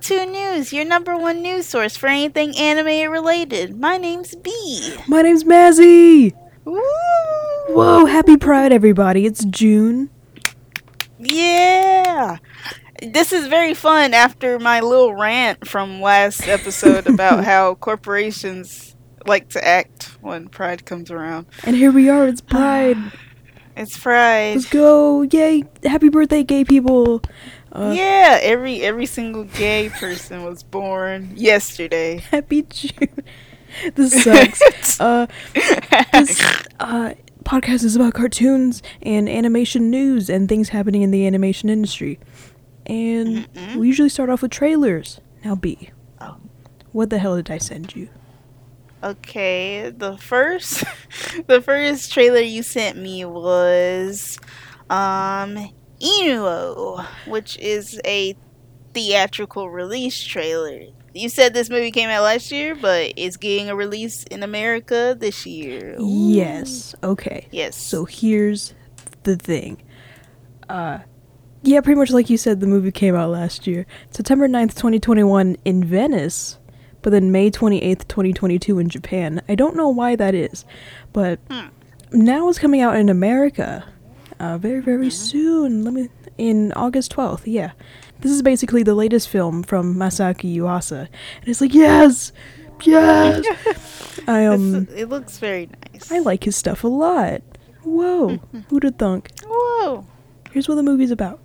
Channel 2 News, your number one news source for anything anime related. My name's B. My name's Mazzy. Woo! Whoa, happy Pride, everybody. It's June. Yeah! This is very fun after my little rant from last episode about how corporations like to act when Pride comes around. And here we are, it's Pride. It's Pride. Let's go. Yay. Happy birthday, gay people. Uh, yeah, every every single gay person was born yesterday. Happy June. This sucks. uh, this uh, podcast is about cartoons and animation news and things happening in the animation industry. And Mm-mm. we usually start off with trailers. Now, B. Oh. What the hell did I send you? Okay, the first the first trailer you sent me was um Inu-Oh, which is a theatrical release trailer. You said this movie came out last year, but it's getting a release in America this year. Ooh. Yes. Okay. Yes. So here's the thing. Uh yeah, pretty much like you said, the movie came out last year. September 9th, 2021 in Venice, but then May 28th, 2022 in Japan. I don't know why that is, but Hmm. now it's coming out in America. Uh, very, very Mhm. soon. Let me. In August 12th, yeah. This is basically the latest film from Masaaki Yuasa. And it's like, yes! Yes! I, um. It looks very nice. I like his stuff a lot. Whoa, who'd have thunk? Whoa. Here's what the movie's about.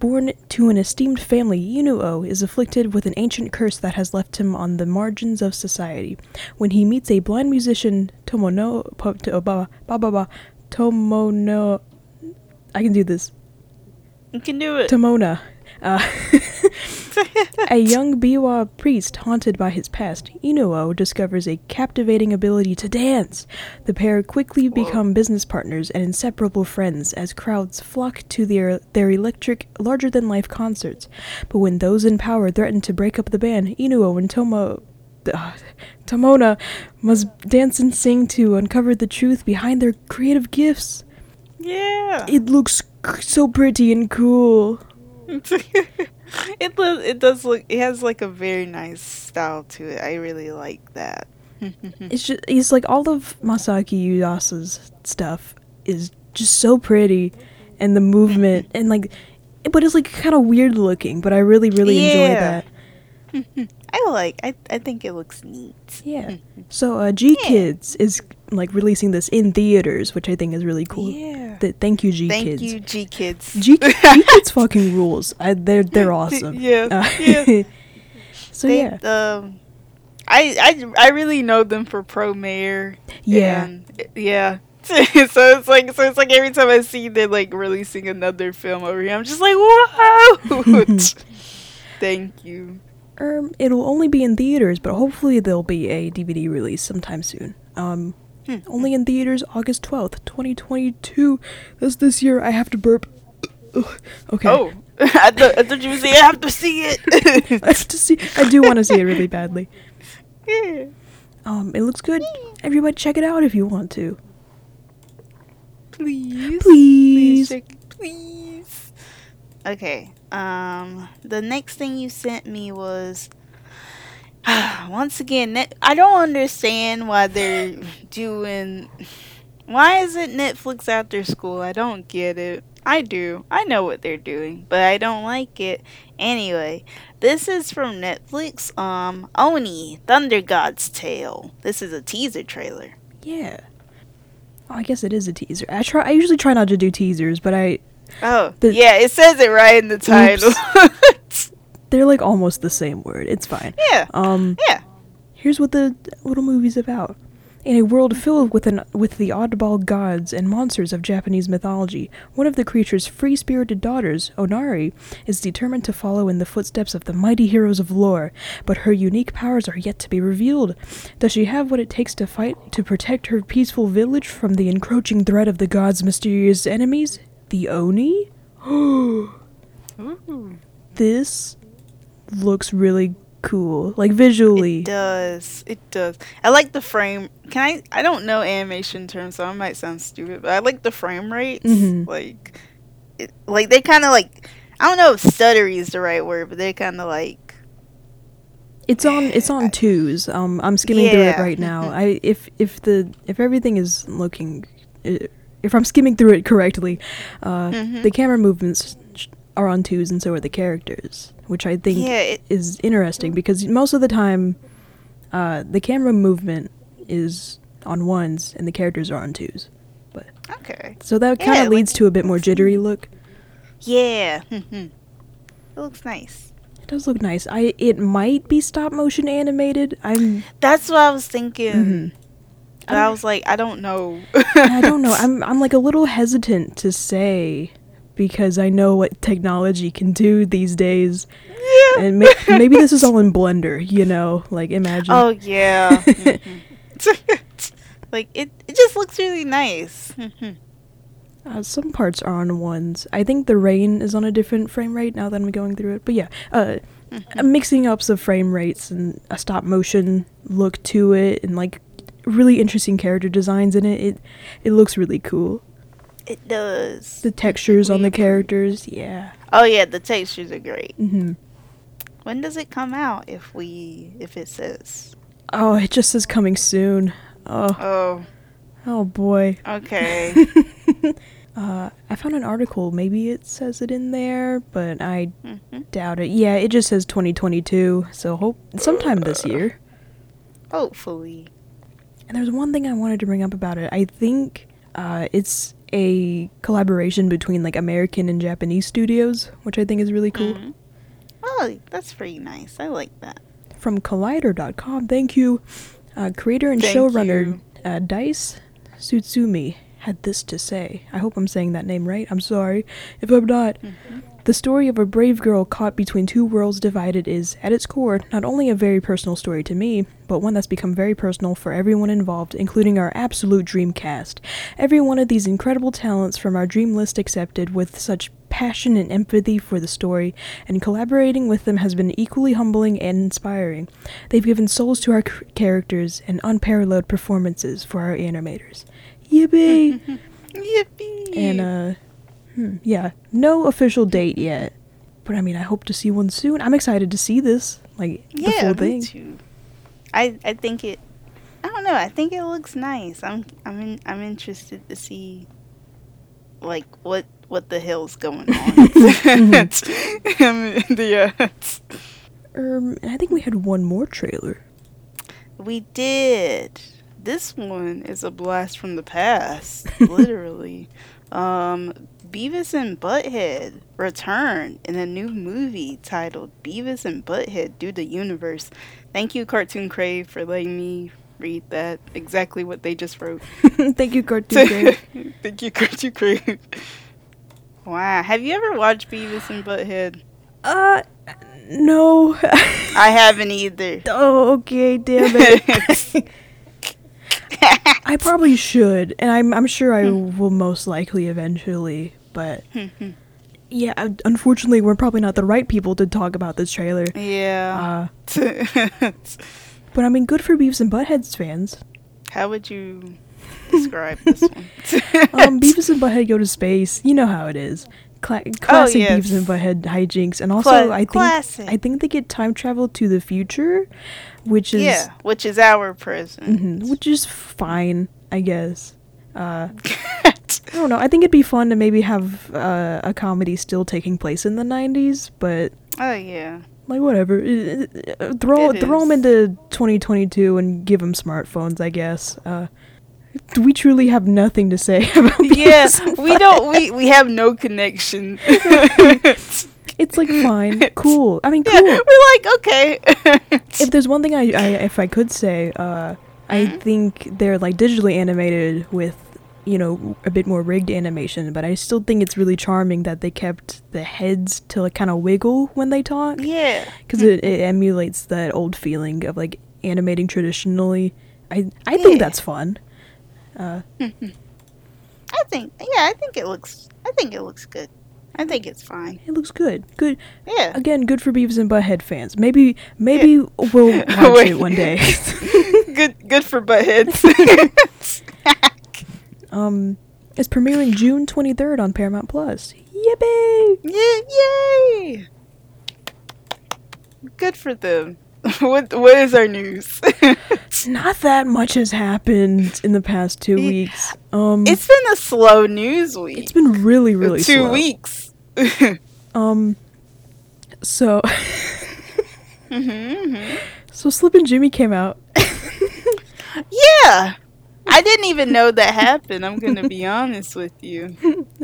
Born to an esteemed family, Inu-Oh is afflicted with an ancient curse that has left him on the margins of society. When he meets a blind musician, Tomono, po- to- ba ba ba ba, Tomono, I can do this. You can do it. Tomona, uh, a young Biwa priest haunted by his past, Inu-Oh discovers a captivating ability to dance. The pair quickly Whoa. become business partners and inseparable friends as crowds flock to their, their electric, larger than life concerts. But when those in power threaten to break up the band, Inu-Oh and Tomo. Uh, Tomona must dance and sing to uncover the truth behind their creative gifts. Yeah. It looks c- so pretty and cool. it does. It does look. It has like a very nice style to it. I really like that. It's just it's like all of Masaaki Yuasa's stuff is just so pretty and the movement and like but it's like kind of weird looking, but I really really enjoy that. I like. I I think it looks neat. Yeah. So uh G Yeah. Kids is like releasing this in theaters, which I think is really cool. Yeah. Th- thank you G Thank Kids. Thank you, GKIDS. G G Kids fucking rules. I, they're they're awesome. Yeah. Uh, yeah. so They, yeah. Um, I I I really know them for Promare. Yeah. and- yeah. so it's like so it's like every time I see they're like releasing another film over here, I'm just like, whoa! Thank you. Um, it'll only be in theaters, but hopefully there'll be a DVD release sometime soon. Um, Hmm. only in theaters August 12th, 2022. That's this year. I have to burp. Ugh. Okay. Oh, I, thought, I thought you say I have to see it. I have to see. I do want to see it really badly. yeah. Um, it looks good. Everybody, check it out if you want to. Please. Please. check please. Okay. Um, the next thing you sent me was. Once again, net- I don't understand why they're doing. Why is it Netflix after school? I don't get it. I do. I know what they're doing, but I don't like it. Anyway, this is from Netflix. Um, Oni, Thunder God's Tale. This is a teaser trailer. Yeah. Oh, I guess it is a teaser. I try. I usually try not to do teasers, but I Oh, The- yeah, it says it right in the title. they're like almost the same word. It's fine. yeah, Um. yeah. Here's what the little movie's about. In a world filled with an with the oddball gods and monsters of Japanese mythology, one of the creature's free-spirited daughters, Onari, is determined to follow in the footsteps of the mighty heroes of lore, but her unique powers are yet to be revealed. Does she have what it takes to fight to protect her peaceful village from the encroaching threat of the gods' mysterious enemies, the Oni? This looks really cool, like visually. It does. It does. I like the frame. Can I? I don't know animation terms, so I might sound stupid, but I like the frame rates. Mhm. Like, it, like they kind of like. I don't know if stuttery is the right word, but they're kind of like It's on it's on twos. Um, I'm skimming through it right now. I if if the if everything is looking, uh, if I'm skimming through it correctly, uh, Mhm. the camera movements are on twos, and so are the characters, which I think yeah, it, is interesting because most of the time, uh, the camera movement is on ones and the characters are on twos. But okay. So that kind of like- leads to a bit more jittery look. Yeah, mhm. it looks nice. It does look nice. I it might be stop motion animated. I'm That's what I was thinking. mhm. But I was like, I don't know. I don't know. I'm I'm like a little hesitant to say because I know what technology can do these days, yeah. and may- maybe this is all in Blender. You know, like imagine. Oh yeah. Mhm. like it, it just looks really nice. Uh, some parts are on ones. I think the rain is on a different frame rate now that I'm going through it. But yeah, uh, Mhm. uh, mixing up some frame rates and a stop motion look to it, and like really interesting character designs in it. It it looks really cool. It does. The textures on the characters, yeah. Oh yeah, the textures are great. hmm When does it come out? If we, if it says. Oh, it just says coming soon. Oh, Oh, oh boy. okay. uh, I found an article. Maybe it says it in there, but I Mhm. doubt it. Yeah, it just says 2022. So hope sometime this year. Hopefully. And there's one thing I wanted to bring up about it. I think uh, it's a collaboration between like American and Japanese studios, which I think is really cool. Mhm. Oh, that's pretty nice. I like that. From Collider.com, thank you. Uh, creator and Thank showrunner uh, Dice Tsutsumi had this to say. I hope I'm saying that name right. I'm sorry if I'm not. Mhm. The story of a brave girl caught between two worlds divided is, at its core, not only a very personal story to me, but one that's become very personal for everyone involved, including our absolute dream cast. Every one of these incredible talents from our dream list accepted with such passion and empathy for the story, and collaborating with them has been equally humbling and inspiring. They've given souls to our c- characters and unparalleled performances for our animators. Yippee! Yippee! And uh hmm, yeah, no official date yet. But I mean, I hope to see one soon. I'm excited to see this, like the yeah, full me thing. too. I I think it. I don't know. I think it looks nice. I'm I'm in, I'm interested to see, like what what the hell's going on. Mhm. the uh, Um, and I think we had one more trailer. we did. This one is a blast from the past, literally. Um, Beavis and Butthead return in a new movie titled Beavis and Butthead Do the Universe. Thank you, Cartoon Crave, for letting me read that. Exactly what they just wrote. Thank you, Cartoon Crave. Thank you, Cartoon Crave. Wow. Have you ever watched Beavis and Butthead? Uh, no. I haven't either. oh, okay, damn it. I probably should, and I'm I'm sure I will most likely eventually. But yeah, uh, unfortunately, we're probably not the right people to talk about this trailer. yeah. Uh, but I mean, good for Beavis and Butthead's fans. How would you describe this one? Um, Beavis and Butthead go to space. You know how it is. Cla- classic Oh, yes. Beavis and Butthead hijinks, and also Cla- I think classic. I think they get time travel to the future, which is yeah, which is our present. mhm, which is fine, I guess. Uh, I don't know. I think it'd be fun to maybe have uh, a comedy still taking place in the '90s, but oh yeah. like whatever. Uh, uh, Throw It throw them into 2022 and give them smartphones, I guess. Uh, we truly have nothing to say about Yeah, we don't. We we have no connection. It's like fine, cool. I mean, Yeah, we're like okay. If there's one thing I, I if I could say, uh, I Mhm. think they're like digitally animated with, you know, a bit more rigged animation. But I still think it's really charming that they kept the heads to like kind of wiggle when they talk, yeah. because it, it emulates that old feeling of like animating traditionally. I I think Yeah. that's fun. Uh, I think yeah. I think it looks. I think it looks good. I think it's fine. it looks good. Good Yeah. again. Good for Beavis and Butthead fans. Maybe maybe we'll watch it one day. good. Good for buttheads. Um, it's premiering June 23rd on Paramount Plus. Yippee! Yeah, yay! Good for them. what what is our news? Not that much has happened in the past two weeks. Um, it's been a slow news week. it's been really, really two slow. weeks. Um, so hmm so Slippin' Jimmy came out. Yeah. I didn't even know that happened. I'm gonna be honest with you.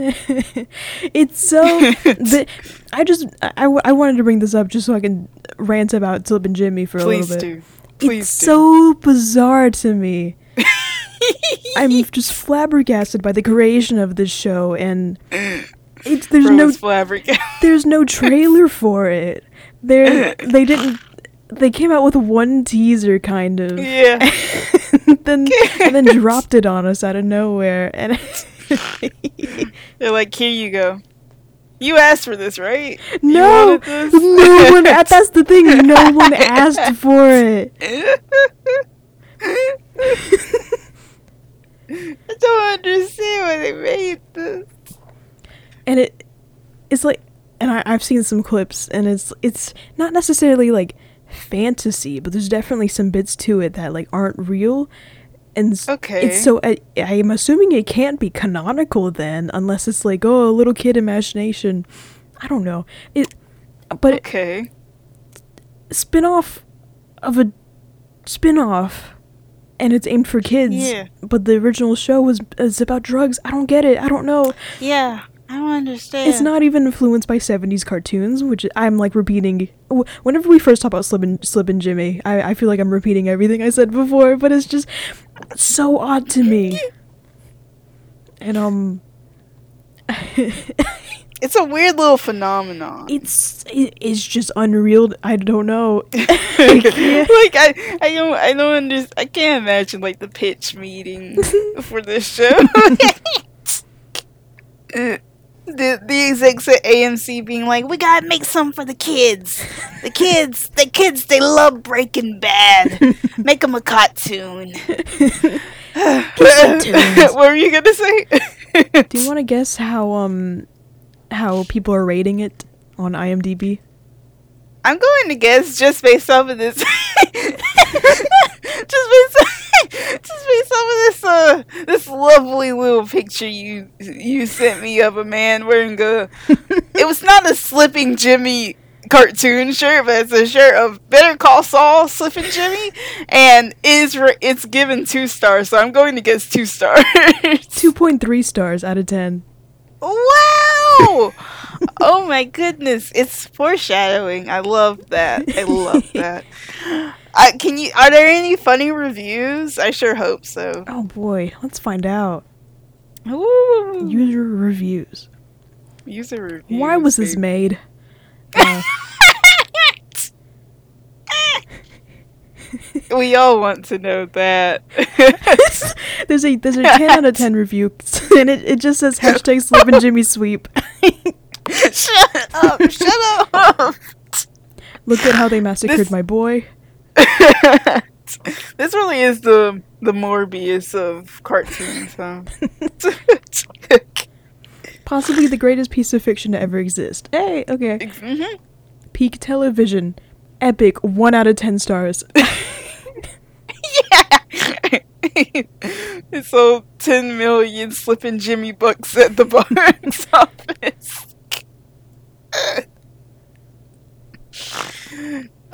it's so the, I just I, I w- I wanted to bring this up just so I can rant about Slippin' Jimmy for a Please little bit. do. Please it's do. so bizarre to me. I'm just flabbergasted by the creation of this show, and it's there's no flabbergasted. there's no trailer for it. There they didn't. They came out with one teaser, kind of. yeah. then and then dropped it on us out of nowhere, and They're like, here you go. You asked for this, right? No, this? no one. That's the thing. No one asked for it. I don't understand why they made this. and it it's like and I, i've seen some clips and it's it's not necessarily like fantasy but there's definitely some bits to it that like aren't real and Okay. it's so I, i'm assuming it can't be canonical then unless it's like oh a little kid imagination i don't know it but Okay. spin-off of a spin-off and it's aimed for kids Yeah. but the original show was is about drugs i don't get it i don't know Yeah. I don't understand. It's not even influenced by 70s cartoons, which I'm like repeating. Whenever we first talk about Slip and, Slippin' Jimmy, I, I feel like I'm repeating everything I said before, but it's just so odd to me. And, um. It's a weird little phenomenon. it's it, it's just unreal. I don't know. like I, I don't, I don't understand. I can't imagine like the pitch meeting for this show. The the execs at AMC being like, "We gotta make some for the kids. The kids, the kids, they love Breaking Bad. Make them a cartoon." what were you gonna say? Do you want to guess how um how people are rating it on IMDb? I'm going to guess just based off of this. just based just based off of this uh this lovely little picture you you sent me of a man wearing a it was not a slipping Jimmy cartoon shirt, but it's a shirt of Better Call Saul slipping Jimmy, and is ra- it's given two stars, so I'm going to guess two stars. 2.3 stars out of 10. Wow! oh my goodness, it's foreshadowing. I love that. I love that. I, can you? Are there any funny reviews? I sure hope so. Oh boy, let's find out. Ooh. User reviews. User reviews. Why was this made? Uh, we all want to know that. there's a there's a 10 out of 10 review, and it, it just says hashtag Slippin' Jimmy Sweep. shut up! Shut up! Look at how they massacred This- my boy. this really is the the Morbius of cartoons, huh? Possibly the greatest piece of fiction to ever exist. Hey, okay. Mhm. Peak television. Epic, 1 out of 10 stars. Yeah. it sold 10 million slipping Jimmy bucks at the box office.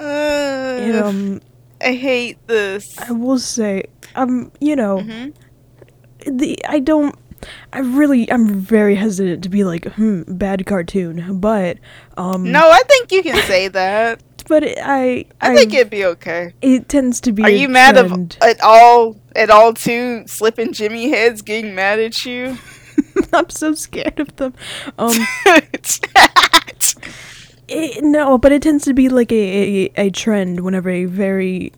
Uh, and, um, I hate this. I will say, um, you know, Mhm. the I don't. I really, I'm very hesitant to be like, hmm, bad cartoon, but, um, No, I think you can say that. but it, I, I, think it'd be okay. it tends to be. Are you mad of, at all at all two slipping Jimmy heads getting mad at you? I'm so scared of them. Um, it, no, but it tends to be like a, a, a trend whenever a very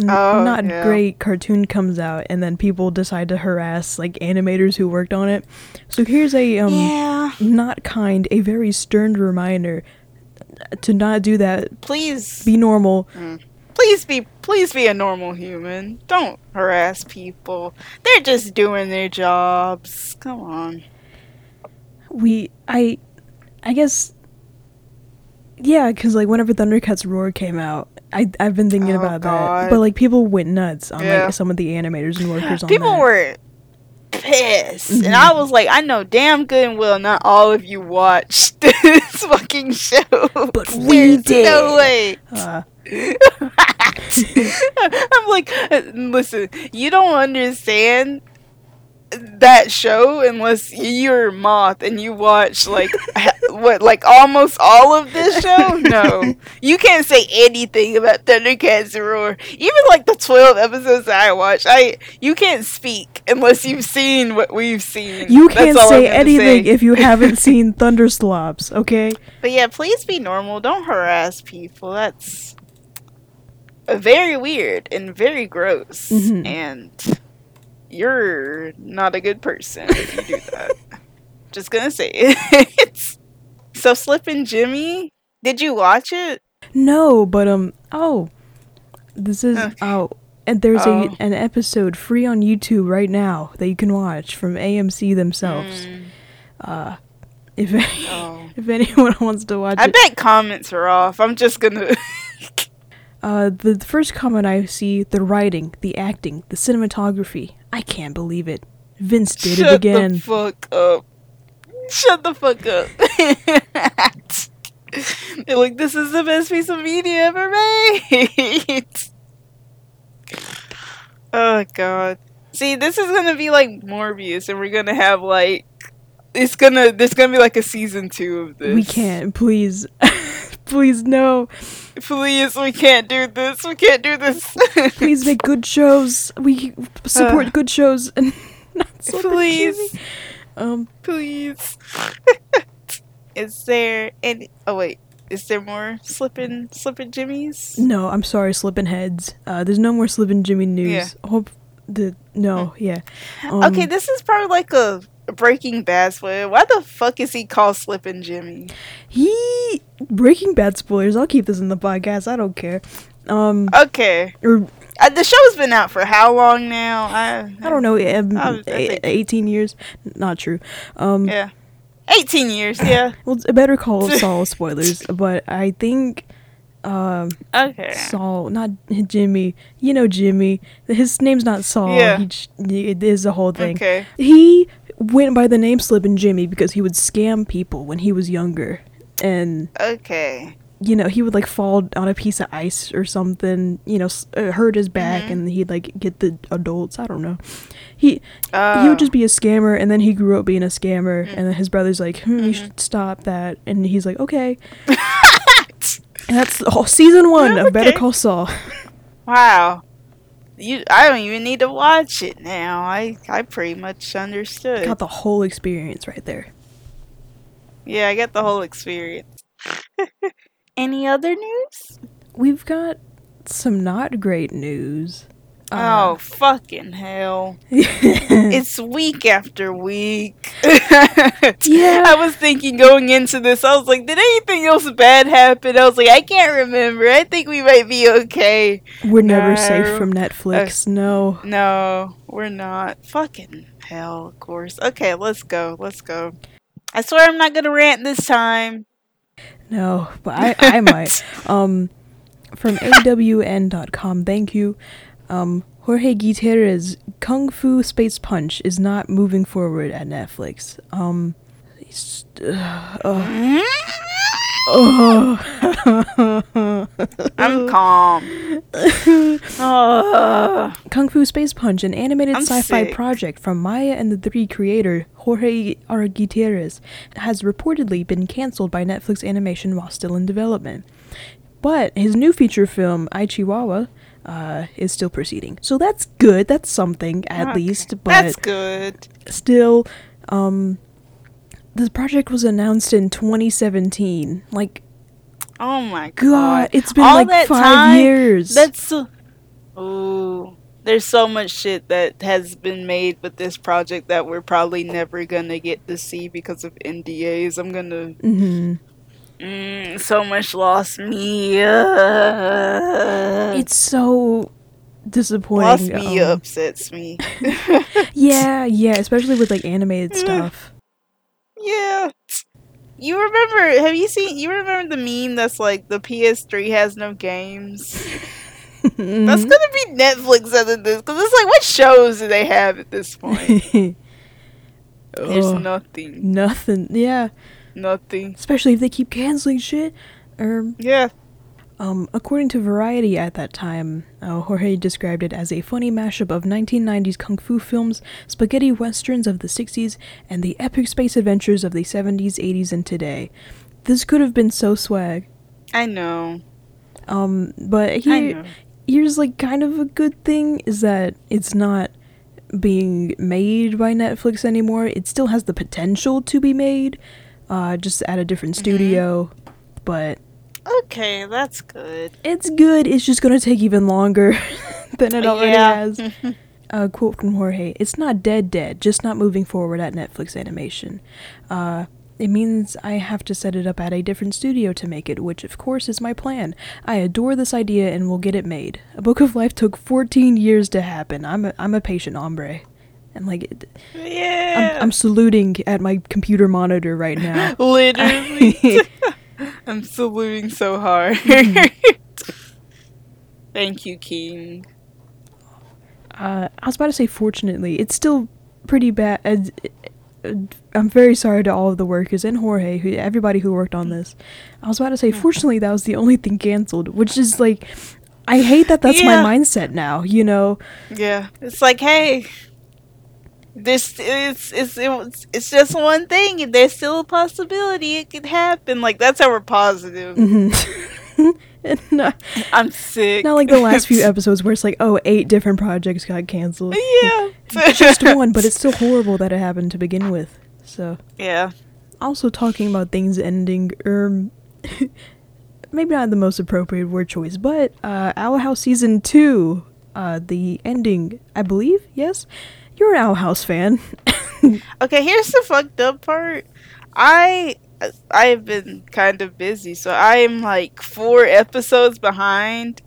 n- Oh, not yeah. great cartoon comes out, and then people decide to harass like animators who worked on it. So here's a um yeah. not kind, a very stern reminder to not do that. Please Be normal. please be please be a normal human. Don't harass people. They're just doing their jobs. Come on. We I I guess. Yeah, because like whenever Thundercats Roar came out, I I've been thinking Oh, about that. But like people went nuts on Yeah. like some of the animators and workers on People that. were pissed, Mhm. and I was like, I know damn good and well not all of you watched this fucking show, But we did. No way. Uh, I'm like, uh, listen, you don't understand that show unless you're moth and you watch like what like almost all of this show no you can't say anything about thundercats roar even like the 12 episodes that i watch i you can't speak unless you've seen what we've seen you can't say anything say. if you haven't seen Thunderslops, okay? But yeah, please be normal. Don't harass people. That's uh, very weird and very gross. Mhm. And you're not a good person if you do that. Just gonna say it. so Slippin' Jimmy, did you watch it? No, but um oh. This is Okay. oh and there's Oh. a an episode free on YouTube right now that you can watch from AMC themselves. Mm, Uh if oh. if anyone wants to watch I it. bet comments are off. I'm just gonna. Uh the, the first comment I see, the writing, the acting, the cinematography. I can't believe it. Vince did Shut it again. the fuck up. Shut the fuck up. They're like, this is the best piece of media ever made. oh god. See, this is gonna be like Morbius, and we're gonna have like, it's gonna, there's gonna be like a season two of this. we can't, please. please no. Please, we can't do this. We can't do this. Please make good shows. We support Uh. good shows and not Slipper Please. Um please. is there any? Oh wait, is there more slipping slipping jimmies? No, I'm sorry, slipping heads. Uh, there's no more slipping Jimmy news. Yeah. Hope the no, yeah. Um, okay, this is probably like a Breaking Bad spoiler. Why the fuck is he called Slippin' Jimmy? he Breaking Bad spoilers. I'll keep this in the podcast. I don't care. Um, Okay, or uh, the show's been out for how long now? I I don't know, um, I was- I a- think- 18 years. Not true. Um, Yeah, eighteen years. Yeah. well, it's a better call Saul spoilers, but I think um Okay. Saul, not Jimmy. You know Jimmy. His name's not Saul. Yeah. He, it is a whole thing. Okay. He went by the name Slippin' Jimmy because he would scam people when he was younger. And, Okay. you know, he would like fall on a piece of ice or something, you know, s- uh, hurt his back Mhm. and he'd like get the adults. I don't know. He Uh, he would just be a scammer and then he grew up being a scammer Mm. and then his brother's like, hmm, you Mhm. should stop that. And he's like, okay. And that's the whole season one of Better Call Saul. Wow. You, I don't even need to watch it now. I, I pretty much understood. Got the whole experience right there. Yeah, I got the whole experience. Any other news? We've got some not great news. Oh, Uh, fucking hell. it's week after week. Yeah. I was thinking going into this, I was like, did anything else bad happen? I was like, I can't remember. I think we might be okay. we're never safe from Netflix. no. No, we're not. Fucking hell, of course. Okay, let's go. Let's go. I swear I'm not gonna rant this time. No, but I, I might. Um, from AWN.com, thank you. Um, Jorge Gutierrez, Kung Fu Space Punch is not moving forward at Netflix. Um, uh, uh, uh. I'm calm. Ugh. Kung Fu Space Punch, an animated I'm sci-fi sick. project from Maya and the Three creator Jorge R. Gutierrez, has reportedly been canceled by Netflix Animation while still in development. But his new feature film, I Chihuahua, uh, is still proceeding. So that's good. That's something, at Okay. least. But That's good. still, um, the project was announced in 2017. Like, Oh my god. God, it's been All like five time, years. That's so. Ooh. There's so much shit that has been made with this project that we're probably never gonna get to see because of NDAs. I'm gonna. hmm Mm, so much lost me. Uh, It's so disappointing. lost me um, upsets me. Yeah, yeah, especially with like animated Mm. stuff. yeah. You remember? Have you seen? You remember the meme that's like the PS3 has no games? That's Mhm. gonna be Netflix other than this because it's like, what shows do they have at this point? There's nothing. nothing. Yeah, Nothing. especially if they keep canceling shit. Or Yeah. Um, according to Variety at that time, uh, Jorge described it as a funny mashup of 1990s kung fu films, spaghetti westerns of the 60s, and the epic space adventures of the 70s, 80s, and today. This could have been so swag. I know. Um, but here, here's like kind of a good thing is that it's not being made by Netflix anymore. It still has the potential to be made, uh, just at a different Mm-hmm. studio. But Okay, that's good. It's good. It's just gonna take even longer than it already Yeah. has. A quote from Jorge: "It's not dead, dead. Just not moving forward at Netflix Animation. Uh, it means I have to set it up at a different studio to make it, which of course is my plan. I adore this idea and will get it made. A Book of Life took 14 years to happen. I'm a, I'm a patient hombre." And like, yeah. I'm, I'm saluting at my computer monitor right now. Literally. I'm saluting so hard. Mm-hmm. Thank you, King. Uh, I was about to say, fortunately, it's still pretty bad. uh, uh, I'm very sorry to all of the workers and Jorge, who everybody who worked on this. I was about to say, fortunately, that was the only thing canceled, which is like, I hate that that's Yeah. my mindset now. You know, Yeah. It's like, hey, this it's it's it's, it's just one thing and there's still a possibility it could happen. Like that's how we're positive. Mhm. And not, I'm sick. not like the last few episodes where it's like, oh, eight different projects got canceled. Yeah. Just one, but it's still horrible that it happened to begin with. So. Yeah. also talking about things ending um maybe not the most appropriate word choice but uh owl house season two uh the ending i believe yes you're an owl house fan Okay, here's the fucked up part. I I've been kind of busy, so I am like four episodes behind.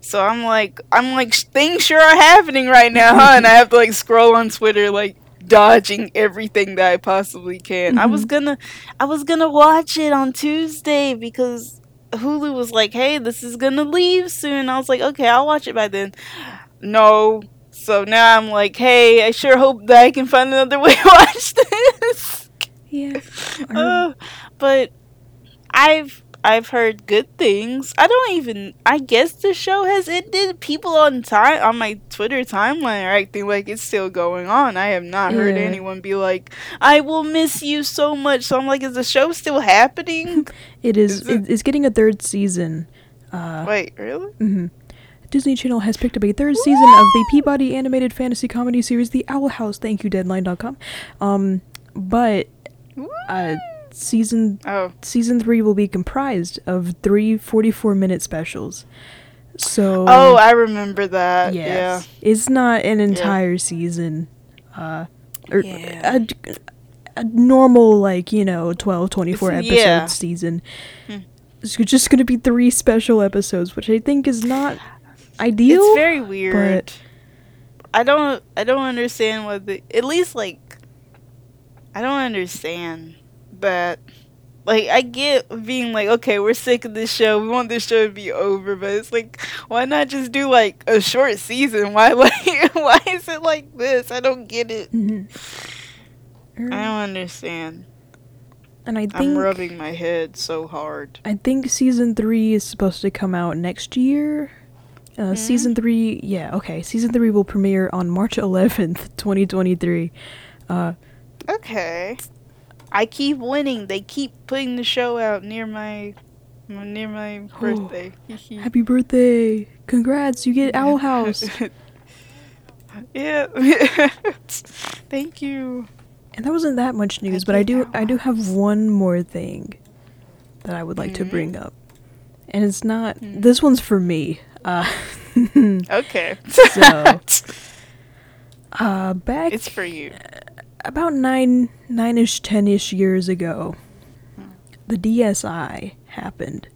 So I'm like I'm like things sure are happening right now, huh? and I have to like scroll on Twitter like dodging everything that I possibly can. I was Mhm. gonna I was gonna watch it on Tuesday because Hulu was like, "Hey, this is gonna leave soon." I was like, "Okay, I'll watch it by then." No. So now I'm like, "Hey, I sure hope that I can find another way to watch this." yeah Uh, but I've I've heard good things. I don't even. I guess the show has ended. People on time on my Twitter timeline are acting like it's still going on. I have not heard Yeah. anyone be like, "I will miss you so much." So I'm like, is the show still happening? it is is it, it's getting a third season uh Wait, really? mhm. Disney Channel has picked up a third season of the Peabody animated fantasy comedy series The Owl House. Thank you, Deadline.com. Um, but uh, season Oh, season three will be comprised of three 44 minute specials. So oh, I remember that. yes, it's not an entire season. Uh, or Yeah. a, a normal like you know 12 24 It's- episode yeah. season. Hmm. It's just going to be three special episodes, which I think is not ideal. It's very weird. I don't I don't understand what the at least like I don't understand that like I get being like okay we're sick of this show we want this show to be over but it's like why not just do like a short season why like why is it like this I don't get it Mhm. I don't understand and I I'm rubbing my head so hard I think season three is supposed to come out next year. Uh, Mhm. Season three, yeah, okay. Season three will premiere on March 11th, 2023. Uh, okay I keep winning they keep putting the show out near my near my birthday happy birthday! Congrats, you get Owl House. yeah. Thank you. and that wasn't that much news, I but I do, Owl I do have one more thing that I would like to Mhm. bring up, and it's not. Mhm. This one's for me. Uh, Okay. So- uh, back it's for you. about nine nine-ish ten-ish years ago Hmm. the dsi happened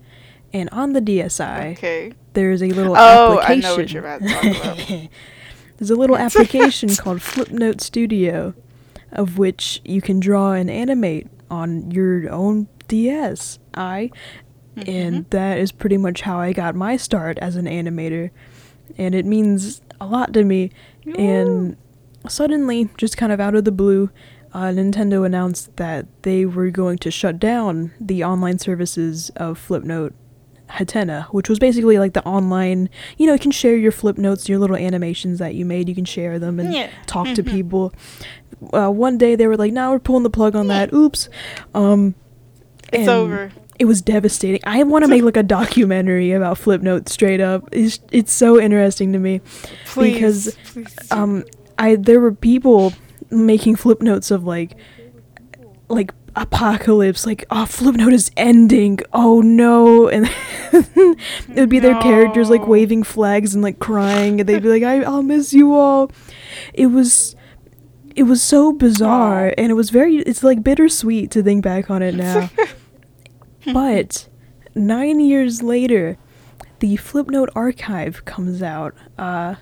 and on the dsi Okay. there's a little Oh, I application know what you're about to talk about. there's a little application called flipnote studio of which you can draw and animate on your own DSi, and that is pretty much how I got my start as an animator, and it means a lot to me. And suddenly, just kind of out of the blue, uh, Nintendo announced that they were going to shut down the online services of Flipnote Hatena, which was basically like the online, you know, you can share your flip notes, your little animations that you made, you can share them and Yeah. talk to people. Uh, one day they were like, "Now we're pulling the plug on that." Oops. Um, It's over. It was devastating. I want to make like a documentary about Flipnote straight up. It's it's so interesting to me Please. because please um I there were people making flip notes of like like apocalypse like oh flip note is ending oh no and it would be their characters like waving flags and like crying and they'd be like I, i'll miss you all it was it was so bizarre and it was very it's like bittersweet to think back on it now but nine years later the flipnote archive comes out uh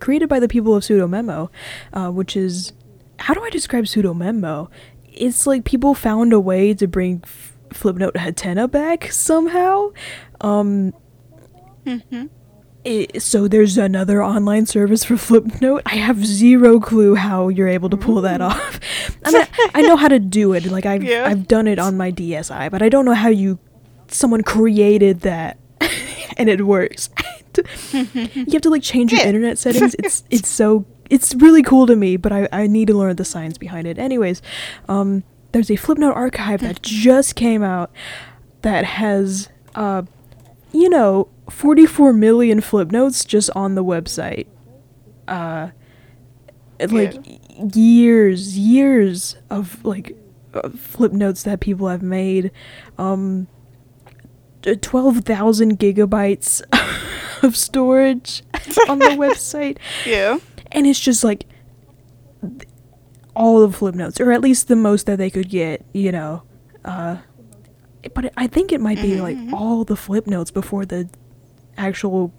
created by the people of Sudomemo uh, which is how do i describe Sudomemo it's like people found a way to bring F- flipnote hatena back somehow um Mhm. It, so there's another online service for Flipnote. I have zero clue how you're able to pull that off. I mean, I know how to do it. Like I've Yeah. I've done it on my DSi, but I don't know how you someone created that and it works. you have to like change your Yeah. internet settings. It's it's so it's really cool to me, but I I need to learn the science behind it. Anyways, um there's a Flipnote archive that just came out that has uh you know 44 million flip notes just on the website. Uh like years years of like uh, flip notes that people have made. Um 12,000 gigabytes of storage on the website. Yeah. and it's just like th- all of flip notes or at least the most that they could get you know? Uh but i think it might be like all the flip notes before the actual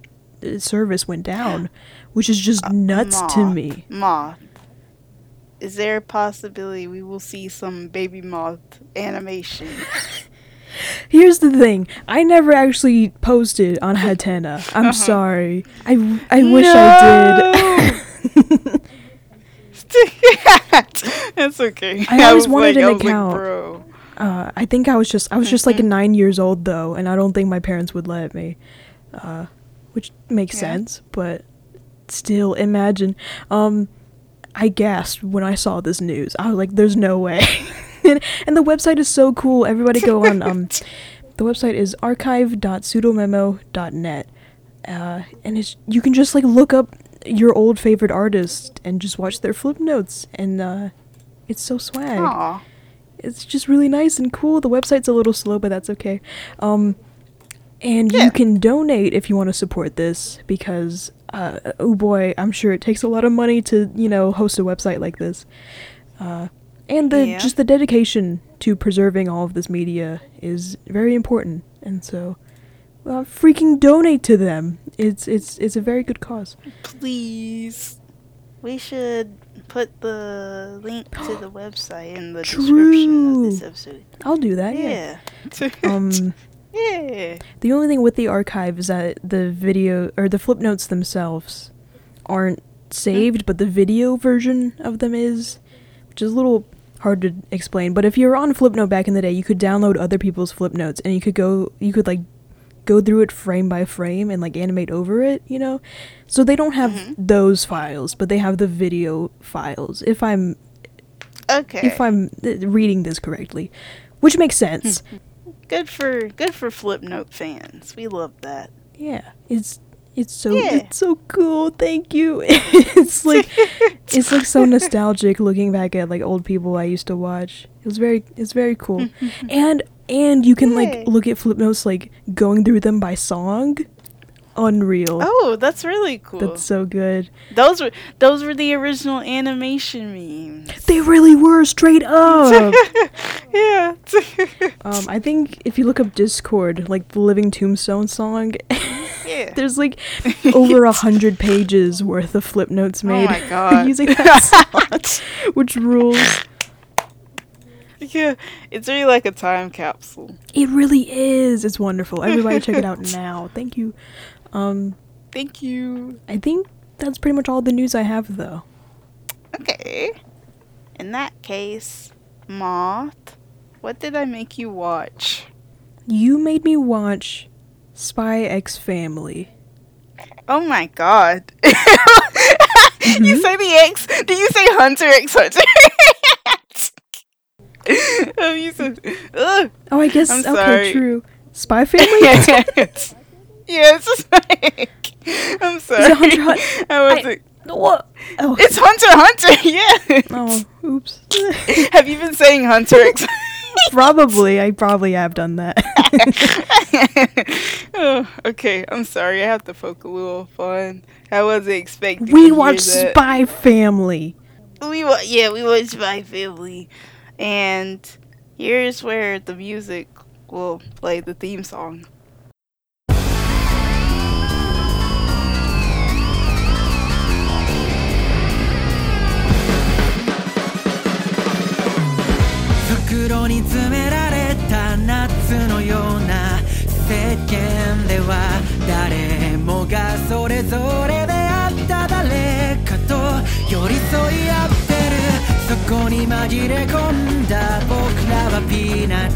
uh, service went down which is just nuts to me Moth. Is there a possibility we will see some baby moth animation? here's the thing i never actually posted on hatena i'm Uh-huh. sorry i i wish i did That's okay. I always was wanted like, an I like, account. bro. Uh, I think I was just I was just like nine years old though, and I don't think my parents would let me, uh, which makes Yeah. sense. But still, imagine. Um, I gasped when I saw this news. I was like, "There's no way." and, and the website is so cool. Everybody go on. Um, the website is archive.sudomemo.net, uh, and it's you can just like look up your old favorite artist and just watch their flip notes, and uh, it's so swag Aw. it's just really nice and cool. The website's a little slow, but that's okay. Um, and Yeah. you can donate if you want to support this because, uh, oh boy, I'm sure it takes a lot of money to you know host a website like this. Uh, and the Yeah. just the dedication to preserving all of this media is very important, and so. Uh, freaking donate to them. It's it's it's a very good cause. Please. We should put the link to the website in the description of this episode. I'll do that. Yeah. Yeah. Um. Yeah. The only thing with the archive is that the video or the flip notes themselves aren't saved, but the video version of them is, which is a little hard to explain. But if you were on Flipnote back in the day, you could download other people's flip notes and you could go, you could like go through it frame by frame and like animate over it, you know? So they don't have Mhm. those files, but they have the video files. If I'm Okay. if I'm uh, reading this correctly, which makes sense. Good for good for Flipnote fans. We love that. Yeah, it's it's so Yeah. it's so cool. Thank you. it's like it's like so nostalgic looking back at like old people I used to watch. It was very it's very cool. and and you can Yay. like look at Flipnotes like going through them by song. Unreal. Oh, that's really cool. That's so good. those were those were the original animation memes. They really were straight up. yeah. um, I think if you look up Discord, like the Living Tombstone song, yeah. there's like over a hundred pages worth of Flipnotes made. Oh my god. using that song, which rules. yeah, it's really like a time capsule. It really is. It's wonderful. Everybody check it out now. Thank you. Um, Thank you. I think that's pretty much all the news I have, though. Okay. In that case, Moth, what did I make you watch? You made me watch Spy X Family. Oh my god. You say the X? Do you say Hunter X Hunter? oh, you said. Ugh. Oh, I guess I'm okay, sorry. true. Spy Family. yes. Yes. it's like- I'm sorry. Hunter Hun- I wasn't. what? Oh, It's Hunter Hunter. Yeah. oh, oops. Have you been saying Hunter probably, I probably have done that. oh, okay, I'm sorry. I have to poke a little fun. I wasn't expecting. we watched. Spy Family. We wa- yeah, we watched Spy Family, and here's where the music will play the theme song. 袋に詰められた夏のような世間では誰もがそれぞれであった誰かと寄り添い合ってる。そこに紛れ込んだ僕らはピーナッツ。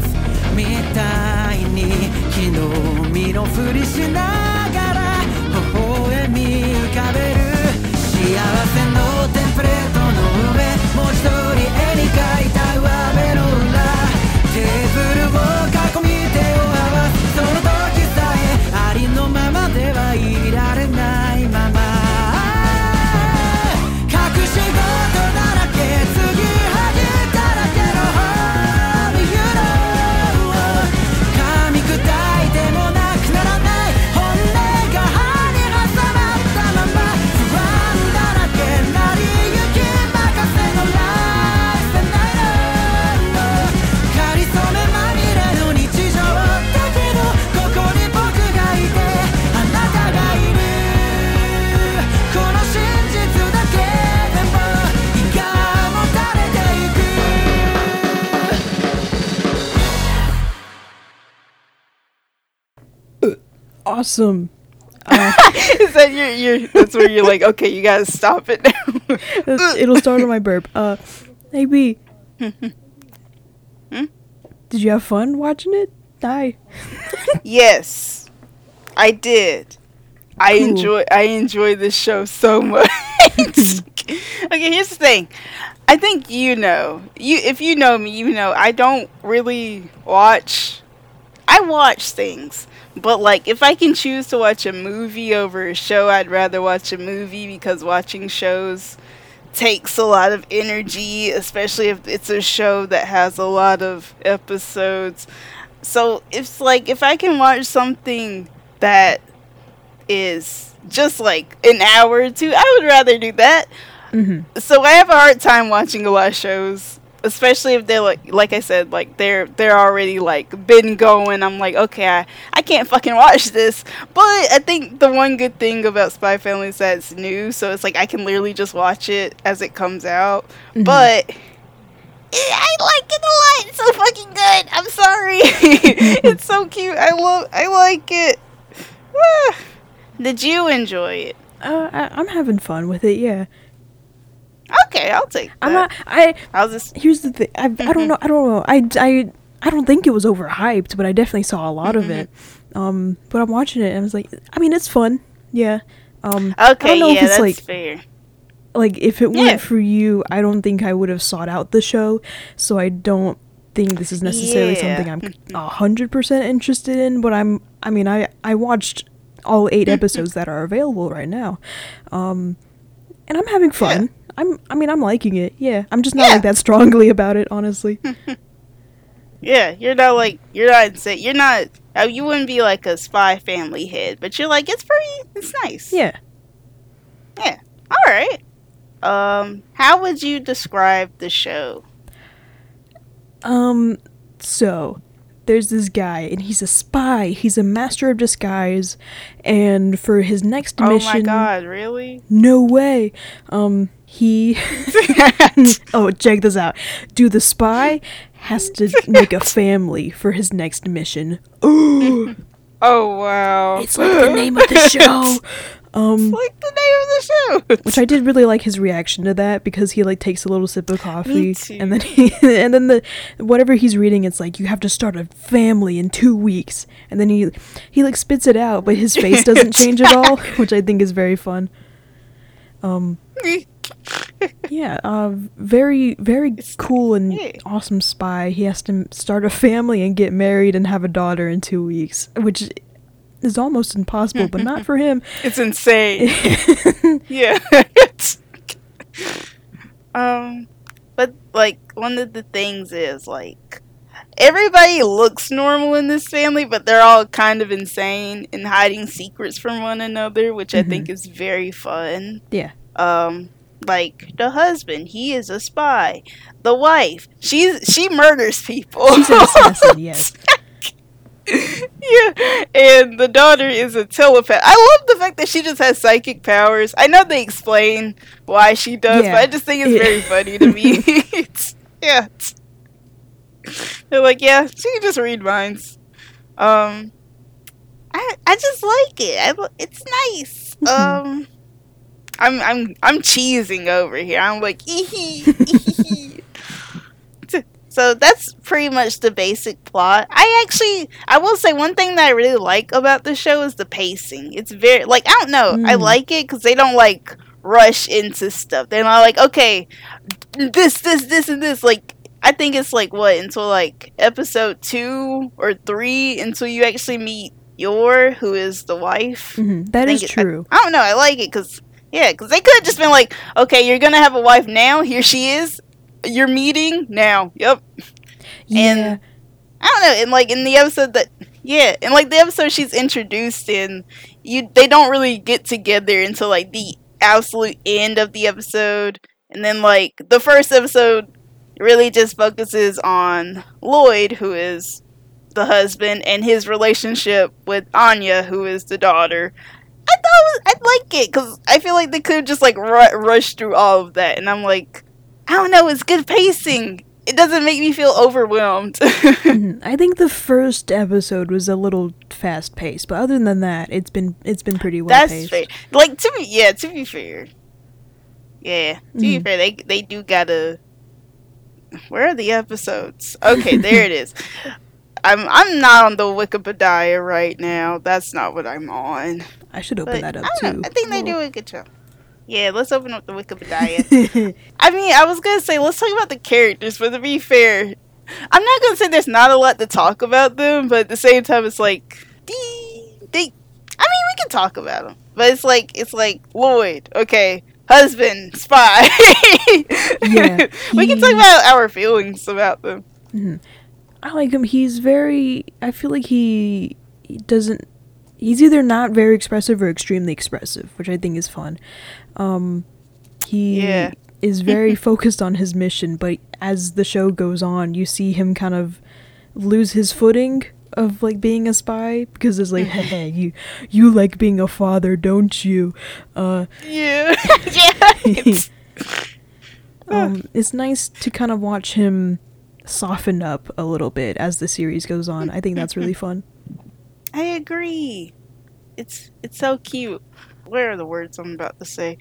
みたいに昨日身のふりしながら微笑み浮かべる。幸せのテンプレートの上文字通り絵に描いた上辺の Yeah. Awesome. Is that your your? That's where you're like, okay, you gotta stop it now. It'll start on my burp. Uh, hey B. Hmm? Did you have fun watching it? Hi. yes, I did. I Cool. enjoy I enjoy this show so much. okay, here's the thing. I think you know. You if you know me, you know I don't really watch I watch things. But like if I can choose to watch a movie over a show, I'd rather watch a movie because watching shows takes a lot of energy, especially if it's a show that has a lot of episodes. So it's like if I can watch something that is just like an hour or two, I would rather do that. Mm-hmm. So I have a hard time watching a lot of shows, especially if they're like, like I said, like they're they're already like been going. I'm like, okay, I, I can't fucking watch this. But I think the one good thing about Spy Family is that it's new, so it's like I can literally just watch it as it comes out. Mhm. But I like it a lot. It's so fucking good. I'm sorry. it's so cute. I love. I like it. Ah. Did you enjoy it? Uh, I, I'm having fun with it. Yeah. Okay, I'll take that. I'm not. I. I was just. Here's the thing. I, I don't know. I don't know. I, I, I don't think it was overhyped, but I definitely saw a lot of it. Um, but I'm watching it and I was like, I mean, it's fun. Yeah. Um, I Okay, don't know yeah, if it's that's like fair. like if it Yeah. weren't for you, I don't think I would have sought out the show. So I don't think this is necessarily Yeah. something I'm a hundred percent interested in. But I'm. I mean, I I watched all eight episodes that are available right now, um, and I'm having fun. I'm. I mean, I'm liking it. Yeah. I'm just not Yeah. like that strongly about it, honestly. Yeah, you're not like you're not you're not. Uh, you wouldn't be like a Spy Family head, but you're like it's pretty. It's nice. yeah. Yeah. All right. Um, how would you describe the show? Um. So, there's this guy and he's a spy. He's a master of disguise, and for his next Oh mission, Oh my god, really? no way. Um, he. oh, check this out. Do the spy has to make a family for his next mission. Ooh, Oh wow. it's like the name of the show. Um, like the name of the show. which I did really like his reaction to that because he like takes a little sip of coffee and then he and then the whatever he's reading it's like you have to start a family in 2 weeks and then he he like spits it out but his face doesn't change at all which I think is very fun. Um yeah, uh very very cool and awesome spy. He has to start a family and get married and have a daughter in 2 weeks, which is almost impossible, but not for him. It's insane. yeah. um, but like one of the things is like everybody looks normal in this family, but they're all kind of insane and hiding secrets from one another, which I think is very fun. Yeah. Um, like the husband, he is a spy. The wife, she's she murders people. She's an assassin, yes. yeah, and the daughter is a telepath. I love the fact that she just has psychic powers. I know they explain why she does, Yeah. but I just think it's Yeah. very funny to me. it's, yeah, it's- they're like, yeah, she can just read minds. Um, I I just like it. I, it's nice. Um, I'm I'm I'm cheesing over here. I'm like, ee hee. So that's pretty much the basic plot. I actually, I will say one thing that I really like about the show is the pacing. It's very, like, I don't know, I Mm. like it because they don't, like, rush into stuff. They're not like, okay, this, this, this, and this. Like, I think it's, like, what, until, like, episode two or three until you actually meet Yor, who is the wife. hmm That I is it- I- true. I don't know. I like it because yeah, because they could have just been like, okay, you're gonna have a wife now. Here she is. You're meeting now. Yep. yeah. I don't know. And like in the episode that yeah, and like the episode she's introduced in, you they don't really get together until like the absolute end of the episode, and then like the first episode really just focuses on Loid, who is the husband, and his relationship with Anya, who is the daughter. I thought it was, I like it because I feel like they could just like ru- rushed through all of that, and I'm like, I don't know, it's good pacing. It doesn't make me feel overwhelmed. Mhm. I think the first episode was a little fast paced, but other than that, it's been it's been pretty well That's paced. fair. Like to be, yeah, to be fair, yeah, to be Mhm. fair, they they do gotta. Where are the episodes? Okay, there it is. I'm I'm not on the Wikipedia right now. That's not what I'm on. I should open But that up I don't too. know. I think they do a good job. Yeah, let's open up the Wikipedia. I mean, I was gonna say let's talk about the characters, but to be fair, I'm not gonna say there's not a lot to talk about them, but at the same time, it's like they, they I mean, we can talk about them, but it's like it's like Loid, okay, husband, spy. Yeah, we can talk about our feelings about them. Mhm. I like him. He's very. I feel like he, he doesn't. He's either not very expressive or extremely expressive, which I think is fun. Um, he Yeah. is very focused on his mission, but as the show goes on, you see him kind of lose his footing of like being a spy because it's like, hey, you you like being a father, don't you? Uh, Yeah, yeah. It's, um, it's nice to kind of watch him soften up a little bit as the series goes on. I think that's really fun. I agree. It's it's so cute. Where are the words I'm about to say?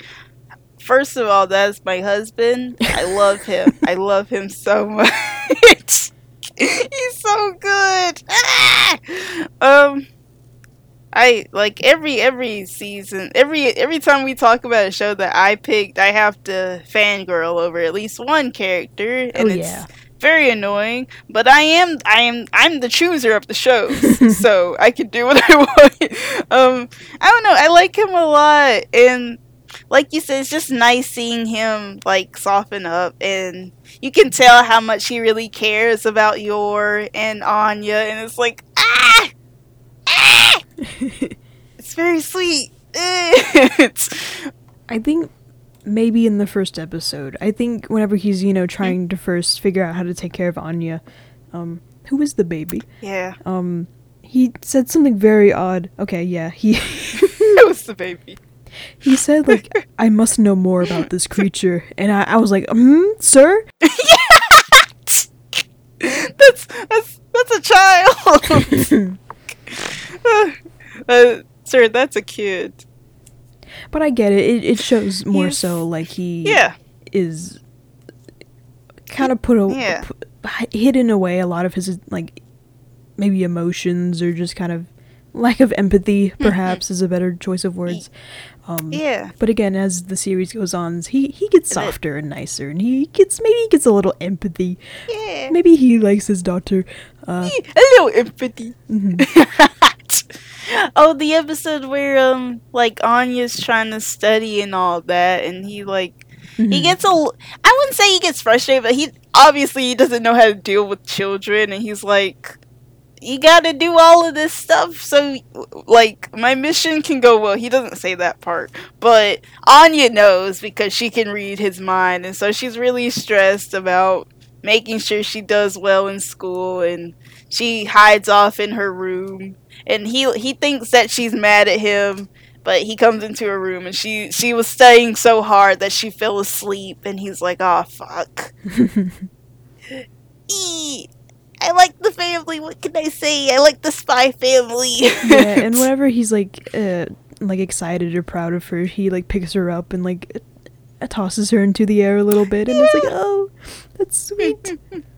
First of all, that's my husband. I love him. I love him so much. He's so good. Ah! Um I like every every season, every every time we talk about a show that I picked, I have to fangirl over at least one character, and Oh, it's yeah. Very annoying. But I am I am I'm the chooser of the shows, so I can do what I want. Um, I don't know. I like him a lot, and like you said, it's just nice seeing him like soften up, and you can tell how much he really cares about Yor and Anya, and it's like ah, ah. It's very sweet. I think maybe in the first episode. I think whenever he's, you know, trying to first figure out how to take care of Anya, um, who is the baby, Yeah. um, he said something very odd. Okay, yeah, he it was the baby. he said like, "I must know more about this creature," and I, I was like, "Hmm, sir." that's that's that's a child. uh, sir, that's a kid. But I get it. It, it shows more He's- so like he Yeah. is kind of put a Yeah. put, hidden away a lot of his like maybe emotions or just kind of lack of empathy perhaps is a better choice of words. Um, Yeah. But again, as the series goes on, he he gets softer and nicer, and he gets maybe he gets a little empathy. Yeah. Maybe he likes his daughter. Uh, a little empathy. mhm. oh, the episode where um like Anya's trying to study and all that, and he like he Mhm. gets a. l- I wouldn't say he gets frustrated, but he obviously he doesn't know how to deal with children, and he's like, "You got to do all of this stuff so like my mission can go well." He doesn't say that part, but Anya knows because she can read his mind, and so she's really stressed about making sure she does well in school and she hides off in her room and he he thinks that she's mad at him but he comes into her room and she she was studying so hard that she fell asleep and he's like oh fuck. Eee, i like the family. What can i say? I like the spy family. Yeah, and whenever he's like uh, like excited or proud of her, he like picks her up and like uh, tosses her into the air a little bit, and it's like, oh, that's sweet.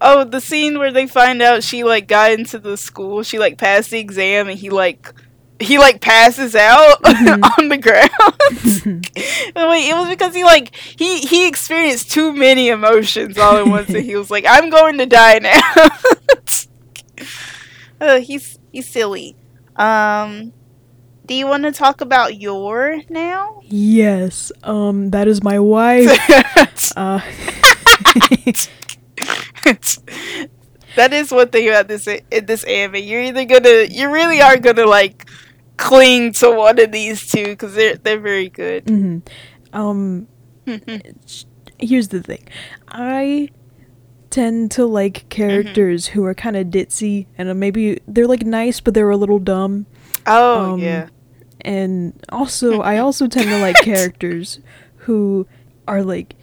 oh the scene where they find out she like got into the school she like passed the exam and he like he like passes out Mhm. on the ground Wait, it was because he like he he experienced too many emotions all at once, and he was like, "I'm going to die now." uh, he's he's silly. Um, do you want to talk about Yor now? yes, um, that is my wife. Uh, that is one thing about this in this anime. You're either gonna, you really are gonna like cling to one of these two because they're they're very good. mhm. Um, here's the thing, I tend to like characters who are kind of ditzy and maybe they're like nice, but they're a little dumb. oh Um, yeah, and also I also tend to like characters who are like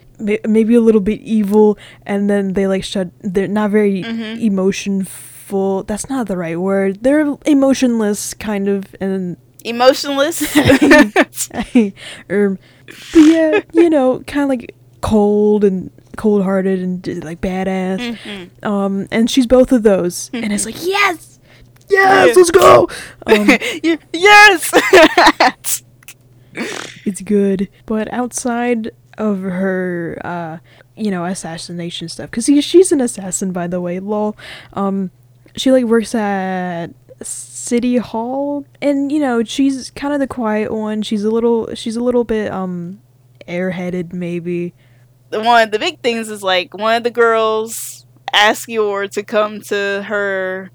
maybe a little bit evil and then they like shut they're not very Mhm. emotionful that's not the right word they're emotionless kind of and emotionless. or but yeah you know kind of like cold and cold-hearted and like badass Mhm. um and she's both of those and it's like yes yes let's go um, yes. it's good. But outside of her, uh, you know, assassination stuff, because she's an assassin, by the way. Lol. Um, she like works at city hall, and you know, she's kind of the quiet one. She's a little, she's a little bit um, airheaded, maybe. one of the big things is like one of the girls asked Yor to come to her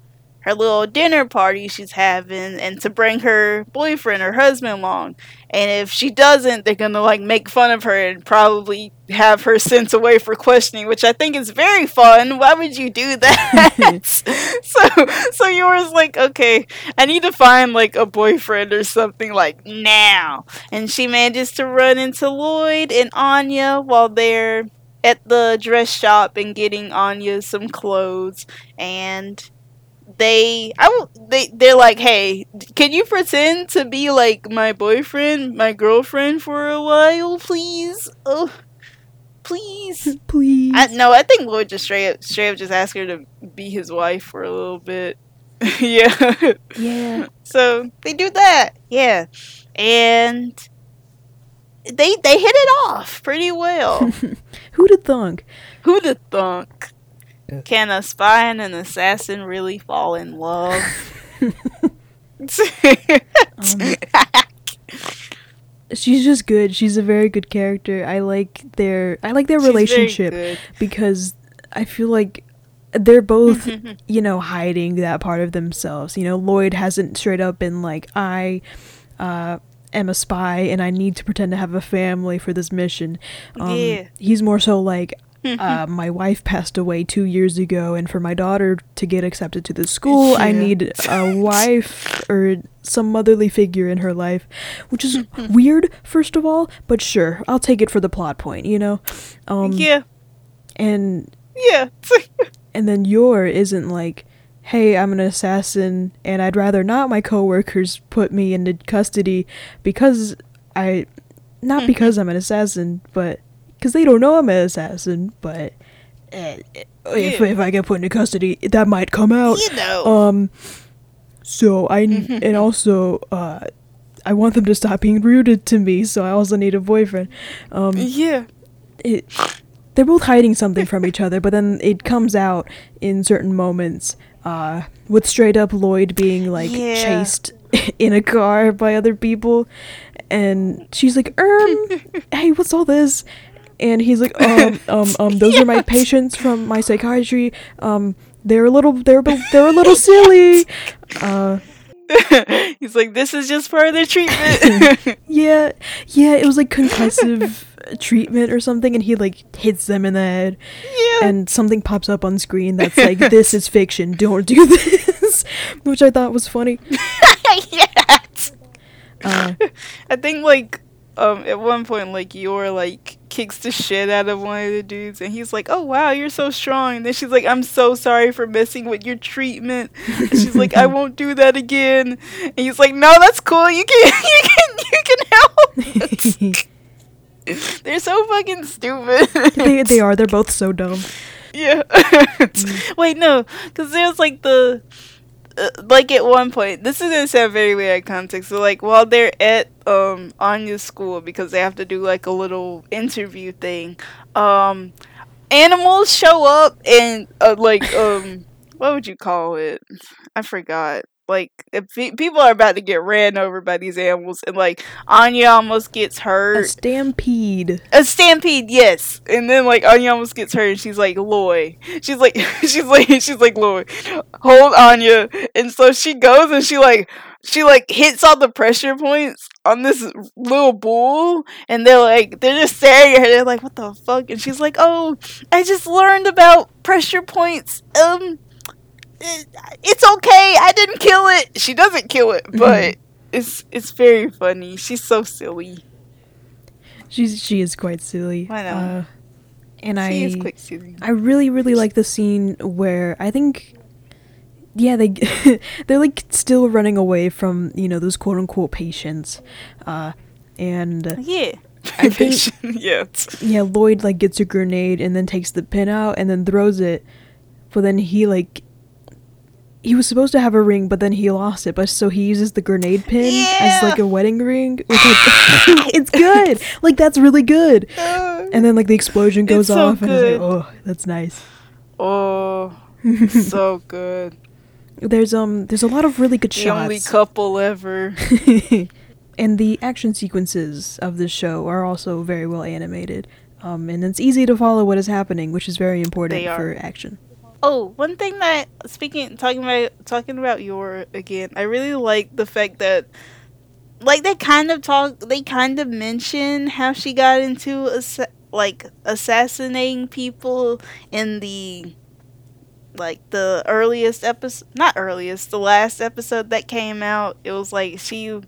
her little dinner party she's having and to bring her boyfriend or husband along. And if she doesn't, they're gonna like make fun of her and probably have her sent away for questioning, which I think is very fun. Why would you do that? so so Yor's like, okay, I need to find like a boyfriend or something like now. And she manages to run into Loid and Anya while they're at the dress shop and getting Anya some clothes and they I will they they're like, "Hey, can you pretend to be like my boyfriend, my girlfriend for a while, please?" Oh, please. Please. I no, I think Loid just straight up, straight up just asked her to be his wife for a little bit. yeah. yeah. So they do that, yeah, and they they hit it off pretty well. Who'd have thunk? Who'd have thunk? Can a spy and an assassin really fall in love? Um, She's just good. She's a very good character. I like their I like their She's relationship because I feel like they're both, you know, hiding that part of themselves. You know, Loid hasn't straight up been like, I uh am a spy and I need to pretend to have a family for this mission. Um, Yeah. He's more so like uh, my wife passed away two years ago, and for my daughter to get accepted to the school, I need a wife or some motherly figure in her life, which is weird, first of all, but sure, I'll take it for the plot point, you know? Um, yeah, And yeah. and then Yor isn't like hey i'm an assassin and i'd rather not my coworkers put me into custody because i not because i'm an assassin but because they don't know i'm an assassin but uh, if, Yeah. if i get put into custody that might come out you know. um so i and also uh i want them to stop being rude to me so i also need a boyfriend um yeah. it they're both hiding something from each other, but then it comes out in certain moments, uh, with straight up Loid being like Yeah. chased in a car by other people, and she's like, "Erm, hey, what's all this?" And he's like, "Um, um, um, those are my patients from my psychiatry. Um, they're a little, they're, they're a little silly. Uh, He's like, this is just part of the treatment. yeah, yeah, it was like concussive treatment or something, and he like hits them in the head." yeah. and something pops up on screen that's like this is fiction don't do this which i thought was funny yes. uh, I think like um at one point like Yor like kicks the shit out of one of the dudes and he's like, Oh wow, you're so strong. And then she's like, I'm so sorry for messing with your treatment. And she's like, I won't do that again. And he's like, No, that's cool. You can you can you can help. They're so fucking stupid. they, they are they're both so dumb Yeah. Wait, no, because there's like the. Uh, like at one point, this is gonna sound very weird context. So like while they're at um Anya's school because they have to do like a little interview thing, um, animals show up and uh, like um what would you call it? I forgot. Like pe- people are about to get ran over by these animals, and like Anya almost gets hurt. a stampede A stampede, yes. And then like Anya almost gets hurt and she's like, Loy. She's like she's like she's like Loy. Hold Anya. And so she goes and she like she like hits all the pressure points on this little bull and they're like they're just staring at her, they're like, What the fuck? And she's like, Oh, I just learned about pressure points. Um it- it's okay. I didn't kill it. She doesn't kill it, but it's it's very funny. She's so silly. she's she is quite silly I know. uh, and She is i quick silly. i really really like the scene where i think yeah they they're like still running away from you know those quote unquote patients uh and Yeah. I think- yeah. yeah loid like gets a grenade and then takes the pin out and then throws it but then he like he was supposed to have a ring but then he lost it but so he uses the grenade pin as like a wedding ring like, it's good. Like that's really good. Uh, and then like the explosion goes so off and it's like oh that's nice. Oh, so good. there's um there's a lot of really good The only couple ever. and the action sequences of this show are also very well animated. Um and it's easy to follow what is happening which is very important for action Oh, one thing that speaking talking about talking about Yor again, I really like the fact that like they kind of talk they kind of mention how she got into assa- like assassinating people in the like the earliest episode not earliest the last episode that came out it was like she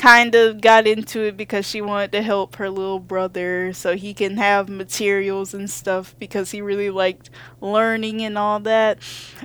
kind of got into it because she wanted to help her little brother so he can have materials and stuff because he really liked learning and all that.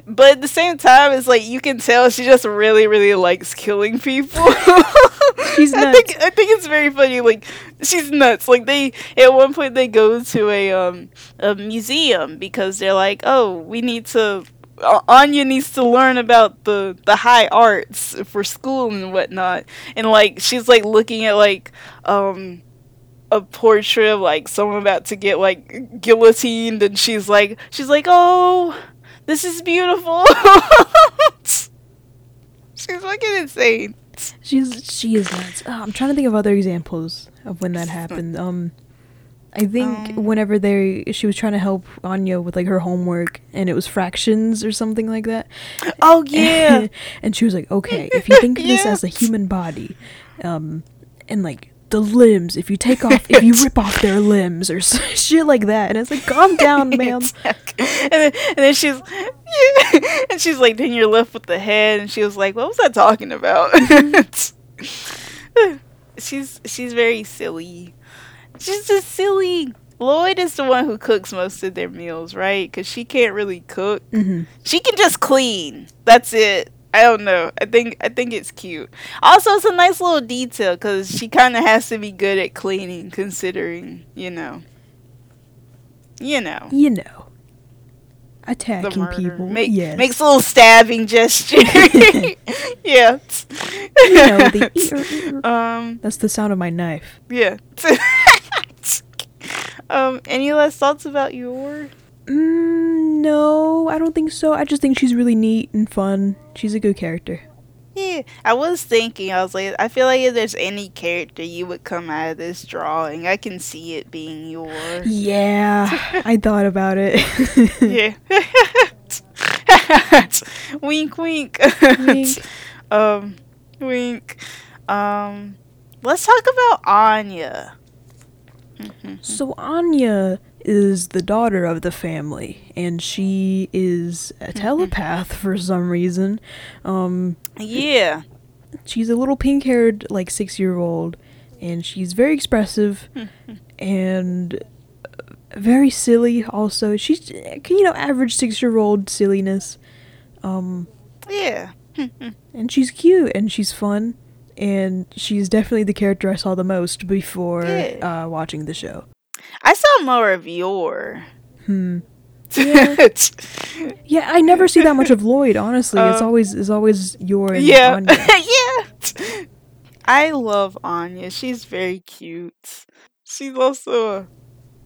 But at the same time it's like you can tell she just really really likes killing people. She's I think I think it's very funny like she's nuts. Like they at one point they go to a um a museum because they're like oh we need to Anya needs to learn about the the high arts for school and whatnot and like she's like looking at like um a portrait of like someone about to get like guillotined and she's like she's like oh this is beautiful she's fucking insane She's she is nuts. Oh, I'm trying to think of other examples of when that happened. Um, I think Um. whenever they she was trying to help Anya with like her homework and it was fractions or something like that. oh yeah and she was like, "Okay, if you think of this as a human body, um, and like." the limbs. If you take off, if you rip off their limbs or shit like that, and it's like, calm down, ma'am. and, then, and then she's and she's like, then you're left with the head, and she was like, what was I talking about? she's she's very silly. She's just silly. Loid is the one who cooks most of their meals, right? Because she can't really cook. hmm She can just clean. That's it. I don't know. I think I think it's cute. Also, it's a nice little detail because she kind of has to be good at cleaning, considering you know, you know, You know, attacking people. Make, yes. Makes a little stabbing gesture. yeah. you know, the ear- um. That's the sound of my knife. Yeah. Um. Any last thoughts about Yor? Mm, no, I don't think so. I just think she's really neat and fun. She's a good character. Yeah, I was thinking. I was like, I feel like if there's any character you would come out of this drawing, I can see it being yours. Yeah, I thought about it. yeah. wink, wink. Wink. um, wink. Um, let's talk about Anya. So Anya is the daughter of the family, and she is a telepath for some reason. Um, Yeah. she's a little pink-haired, like six-year-old, and she's very expressive and uh, very silly. Also, she's you know average six-year-old silliness. Um, Yeah. and she's cute and she's fun, and she's definitely the character I saw the most before Yeah. uh, watching the show. I saw more of Yor. Hmm. Yeah, yeah, I never see that much of Loid. Honestly, it's Uh, always it's always Yor and yeah. Anya. yeah. I love Anya. She's very cute. She's also a.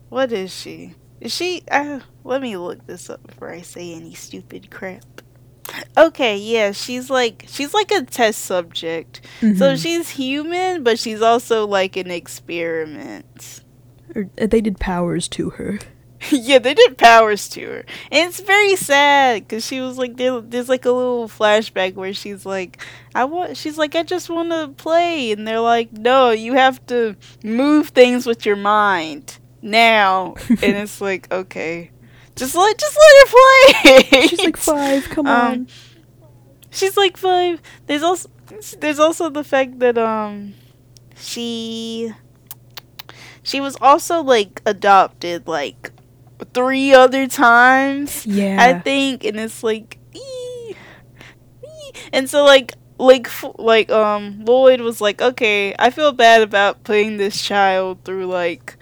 What is she? Is she. Uh, let me look this up before I say any stupid crap. Okay, yeah, she's like she's like a test subject. So Mhm. she's human, but she's also like an experiment. Or, uh, they did powers to her. yeah, they did powers to her, and it's very sad because she was like, there, there's like a little flashback where she's like, I want, she's like, I just want to play, and they're like, no, you have to move things with your mind now, and it's like, okay, just let, just let her play. She's like five. Come Um, on. She's like five. There's also there's also the fact that um she she was also like adopted like three other times. Yeah. I think, and it's like, ee, ee. and so like like f- like um Loid was like, okay, I feel bad about putting this child through like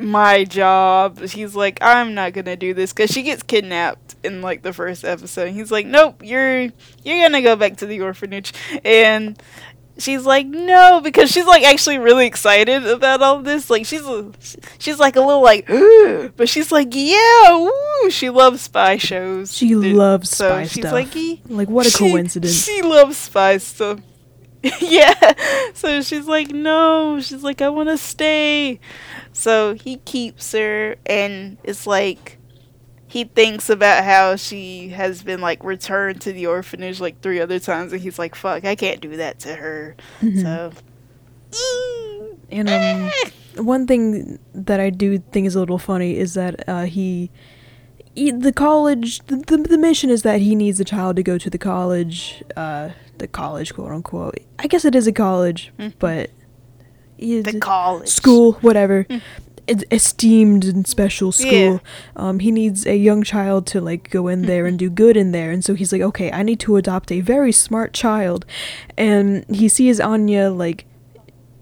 my job. He's like, I'm not gonna do this because she gets kidnapped in like the first episode. He's like, nope, you're you're gonna go back to the orphanage, and she's like, no, because she's like actually really excited about all this. Like she's a, she's like a little like, but she's like, yeah, woo. She loves spy shows. She Dude, loves so spy she's stuff. like, "Ye- like what a she- coincidence. She loves spy stuff. yeah. So she's like, no. She's like, I want to stay. So he keeps her, and it's like he thinks about how she has been like returned to the orphanage like three other times, and he's like, fuck, I can't do that to her. Mhm. So. And um, one thing that I do think is a little funny is that uh, he, he, the college, the, the the mission is that he needs a child to go to the college, uh, the college, quote unquote. I guess it is a college, Mhm. but the college school, whatever. It's esteemed and special school. Yeah. Um, he needs a young child to like go in there and do good in there, and so he's like, okay, I need to adopt a very smart child, and he sees Anya like.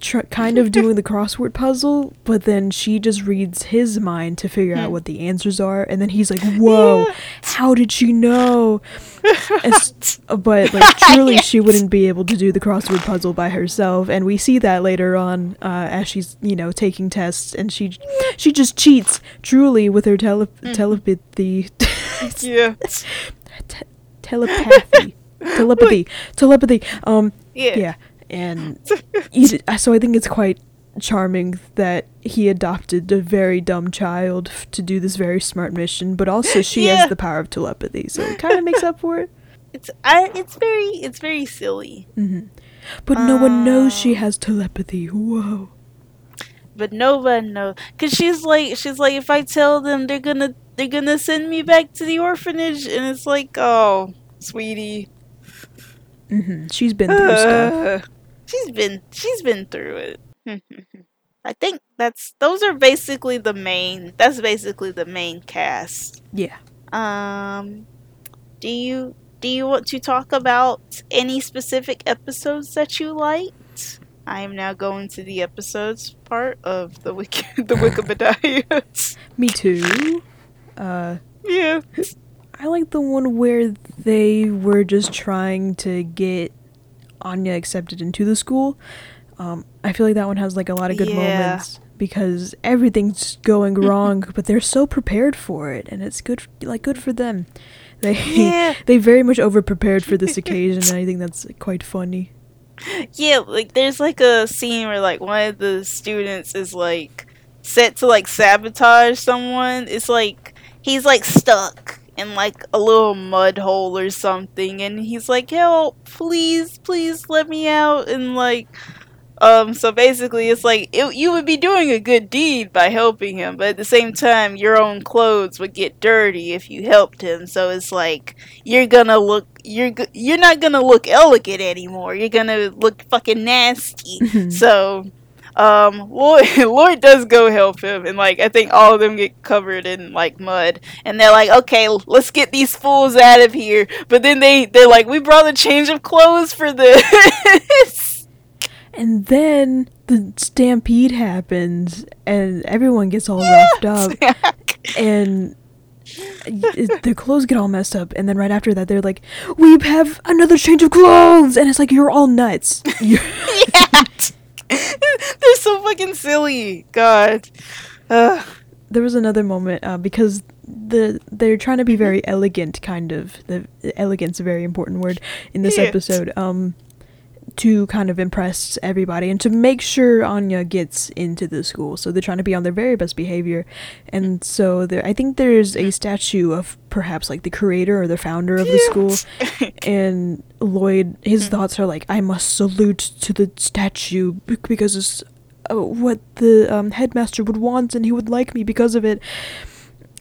Tr- kind of doing the crossword puzzle, but then she just reads his mind to figure out Hmm. what the answers are, and then he's like, "Whoa, Yeah. how did she know?" It's- but like truly she wouldn't be able to do the crossword puzzle by herself and we see that later on uh, as she's you know taking tests and she she just cheats truly with her tele- telepathy. Yeah. Te- telepathy. Telepathy. Telepathy. Um yeah. yeah and so i think it's quite charming that he adopted a very dumb child f- to do this very smart mission but also she Yeah. has the power of telepathy so it kind of makes up for it it's I, it's very it's very silly hmm But no one knows she Uh. has telepathy. Whoa. but nobody knows. Cause she's like, she's like, if I tell them, they're gonna, they're gonna send me back to the orphanage, and it's like, oh, sweetie, hmm She's been through stuff. She's been, she's been through it. I think that's those are basically the main. That's basically the main cast. Yeah. Um, do you do you want to talk about any specific episodes that you liked? I am now going to the episodes part of the wiki the Wikipedia. Me too. Uh, yeah. I like the one where they were just trying to get Anya accepted into the school. Um, I feel like that one has like a lot of good Yeah. moments because everything's going wrong, but they're so prepared for it, and it's good, like good for them. They Yeah. they very much over prepared for this occasion, and I think that's quite funny. Yeah, like there's like a scene where like one of the students is like set to like sabotage someone. It's like he's like stuck in like a little mud hole or something and he's like, "Help, please, please let me out." And like um so basically it's like it, you would be doing a good deed by helping him, but at the same time your own clothes would get dirty if you helped him. So it's like you're gonna look you're you're not gonna look elegant anymore. You're gonna look fucking nasty. so, um, Loid Loid does go help him, and like I think all of them get covered in like mud, and they're like, okay, let's get these fools out of here. But then they they're like, we brought a change of clothes for this. And then the stampede happens, and everyone gets all roughed up, and it- their clothes get all messed up. And then right after that, they're like, "We have another change of clothes," and it's like you're all nuts. You're- yeah, they're so fucking silly. God. There was another moment uh, because the they're trying to be very elegant, kind of. The elegance a very important word in this episode. Um, to kind of impress everybody and to make sure Anya gets into the school. So they're trying to be on their very best behavior. And so there I think there's a statue of perhaps like the creator or the founder of the school. And Loid his thoughts are like I must salute to the statue because it's uh, what the um, headmaster would want and he would like me because of it.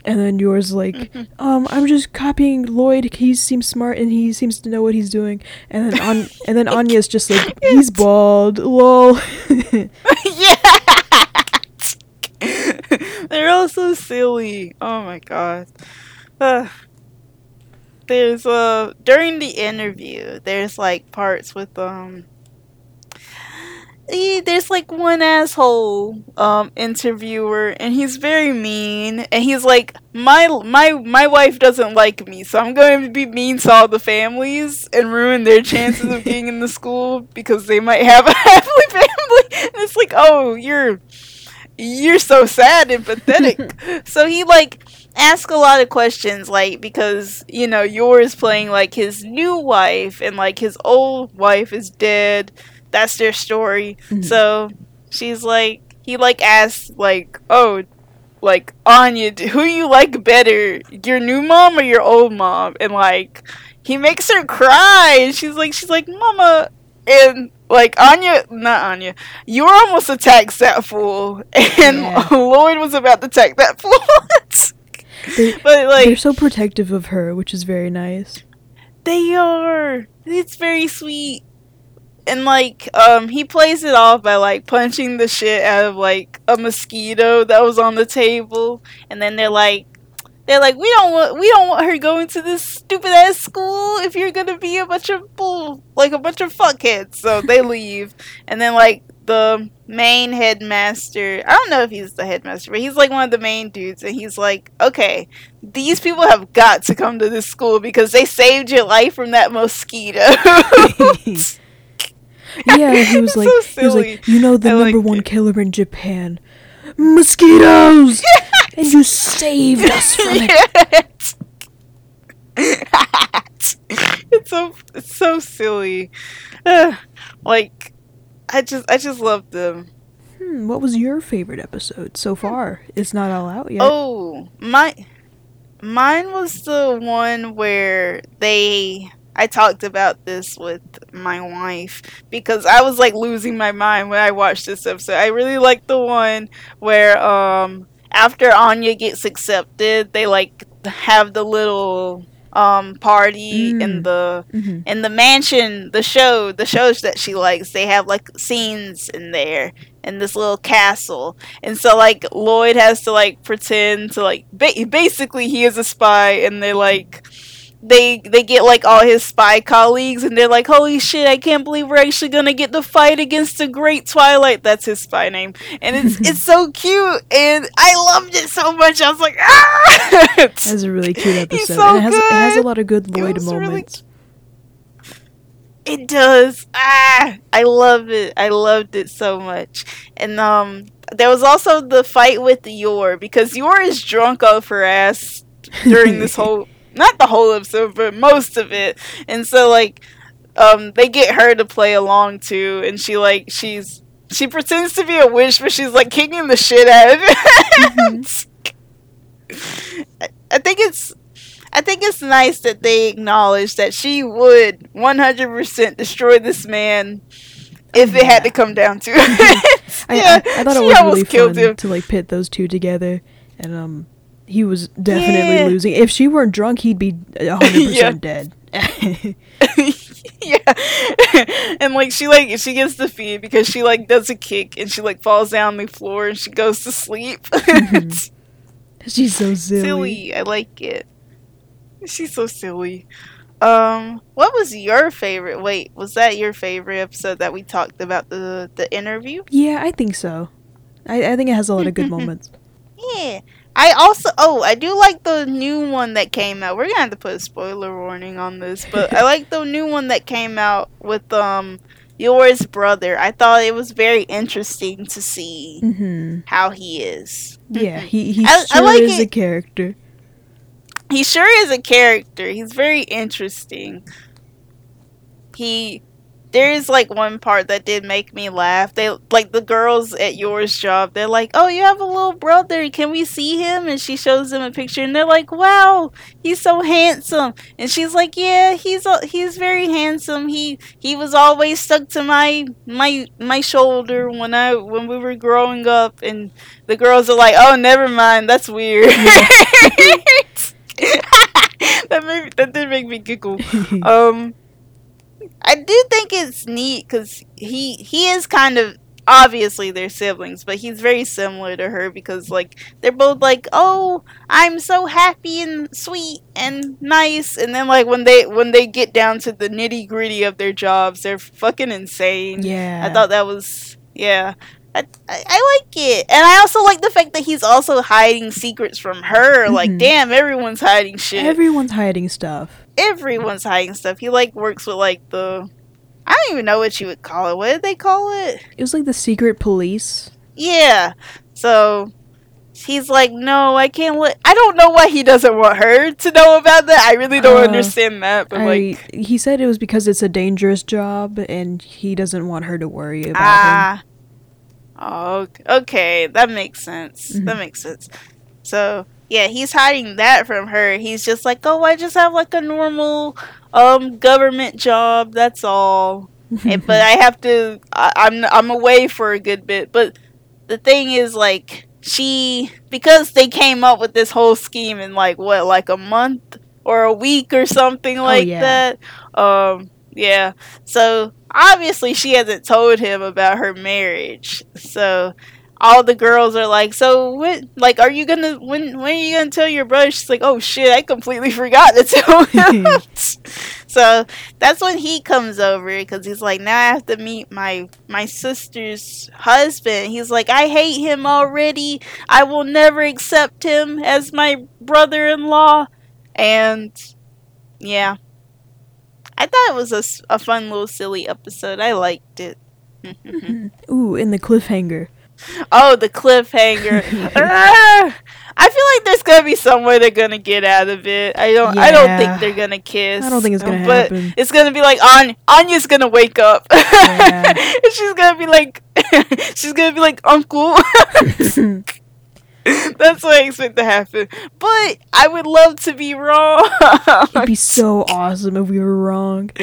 And then Yor's like, um, I'm just copying Loid. He seems smart and he seems to know what he's doing. And then on, and then Anya's just like, he's bald. Lol. yeah. They're all so silly. Oh my god. Ugh. there's uh during the interview, there's like parts with um eh, there's like one asshole um interviewer and he's very mean and he's like my my my wife doesn't like me so i'm going to be mean to all the families and ruin their chances of being in the school because they might have a happily family. And it's like oh you're you're so sad and pathetic. So he like ask a lot of questions like because you know Yor's playing like his new wife and like his old wife is dead that's their story. Mhm. so she's like he like asked like oh like anya who you like better your new mom or your old mom? And like he makes her cry. And she's like she's like mama and like anya not anya you were almost attacked that fool. And Yeah. loid was about to attack that fool. They, but like, they're so protective of her, which is very nice. they are. It's very sweet and like um he plays it off by like punching the shit out of like a mosquito that was on the table. And then they're like they're like we don't want we don't want her going to this stupid ass school if you're gonna be a bunch of bull like a bunch of fuckheads. So they leave. And then like the main headmaster i don't know if he's the headmaster but he's like one of the main dudes. And he's like okay these people have got to come to this school because they saved your life from that mosquito Yeah, he was like, so he was like, you know, the I number one it. killer in Japan, mosquitoes, and you saved us from it. it's so it's so silly. Like I just I just love them. Hmm, what was your favorite episode so far? It's not all out yet. Oh, my mine was the one where they I talked about this with my wife because I was like losing my mind when I watched this episode. I really like the one where um after Anya gets accepted, they like have the little um party Mm. in the hmm in the mansion, the show, the shows that she likes, they have like scenes in there in this little castle. And so like Loid has to like pretend to like ba- basically he is a spy and they're like they they get like all his spy colleagues and they're like holy shit I can't believe we're actually to get to fight against the great twilight that's his spy name and it's it's so cute and I loved it so much I was like ah That was a really cute episode. So it has it has a lot of good It Loid was really moments. It does. Ah, I love it. I loved it so much. And um, there was also the fight with Yor because Yor is drunk off her ass during this whole, not the whole episode, but most of it. And so like, um, they get her to play along too, and she like she's she pretends to be a witch, but she's like kicking the shit out of it. I, I think it's I think it's nice that they acknowledge that she would 100% destroy this man if it had to come down to it. I, yeah, I, I thought it was really fun him. to like pit those two together, and um, he was definitely Yeah. losing. If she weren't drunk, he'd be hundred Yeah. percent dead. yeah, and like she like she gets defeated because she like does a kick and she like falls down the floor and she goes to sleep. It's She's so silly. silly. I like it. She's so silly. Um, what was your favorite? Wait, was that your favorite episode that we talked about the the interview? Yeah, I think so. I, I think it has a lot of good moments. Yeah. I also oh I do like the new one that came out. We're gonna have to put a spoiler warning on this, but I like the new one that came out with um Yor's brother. I thought it was very interesting to see mm-hmm. how he is. Yeah, he he I- I sure like is a character. He sure is a character. He's very interesting. He there is like one part that did make me laugh. They like the girls at Yor's job. They're like, "Oh, you have a little brother. Can we see him?" And she shows them a picture, and they're like, "Wow, he's so handsome." And she's like, "Yeah, he's a, he's very handsome. He he was always stuck to my my my shoulder when I when we were growing up." And the girls are like, "Oh, never mind. That's weird." that made, that did make me giggle. Um, I do think it's neat because he he is kind of obviously they're siblings, but he's very similar to her because like they're both like, oh, I'm so happy and sweet and nice, and then like when they when they get down to the nitty gritty of their jobs, they're fucking insane. yeah, I thought that was yeah. I, I, I like it, and I also like the fact that he's also hiding secrets from her. Like, Mhm. damn, everyone's hiding shit everyone's hiding stuff. Everyone's hiding stuff. He like works with like the I don't even know what you would call it. What did they call it? It was like the secret police. Yeah. So he's like, no, I can't let. I don't know why he doesn't want her to know about that. I really don't Uh, understand that. But I, like, he said it was because it's a dangerous job and he doesn't want her to worry about him. ah, oh, ok- okay, that makes sense. That Mhm. makes sense. So yeah, he's hiding that from her. He's just like, oh, I just have like a normal um government job. That's all. And- but I have to. I, I'm I'm away for a good bit. But the thing is, like, she because they came up with this whole scheme in like what, like a month or a week or something like yeah. that. Um, yeah. So obviously she hasn't told him about her marriage. So all the girls are like, so what? like, are you gonna when when are you gonna tell your brother? She's like, oh shit, I completely forgot to tell him. so that's when he comes over because he's like, now I have to meet my my sister's husband. He's like, I hate him already. I will never accept him as my brother-in-law. And yeah, I thought it was a, a fun little silly episode. I liked it. Ooh, in the cliffhanger. Oh, the cliffhanger. Ah! I feel like there's gonna be some way they're gonna get out of it. I don't. I don't think they're gonna kiss. I don't think it's gonna but happen. It's gonna be like Anya. Anya's gonna wake up. Yeah. and she's gonna be like, she's gonna be like Uncle. That's what I expect to happen. But I would love to be wrong. It'd be so awesome if we were wrong.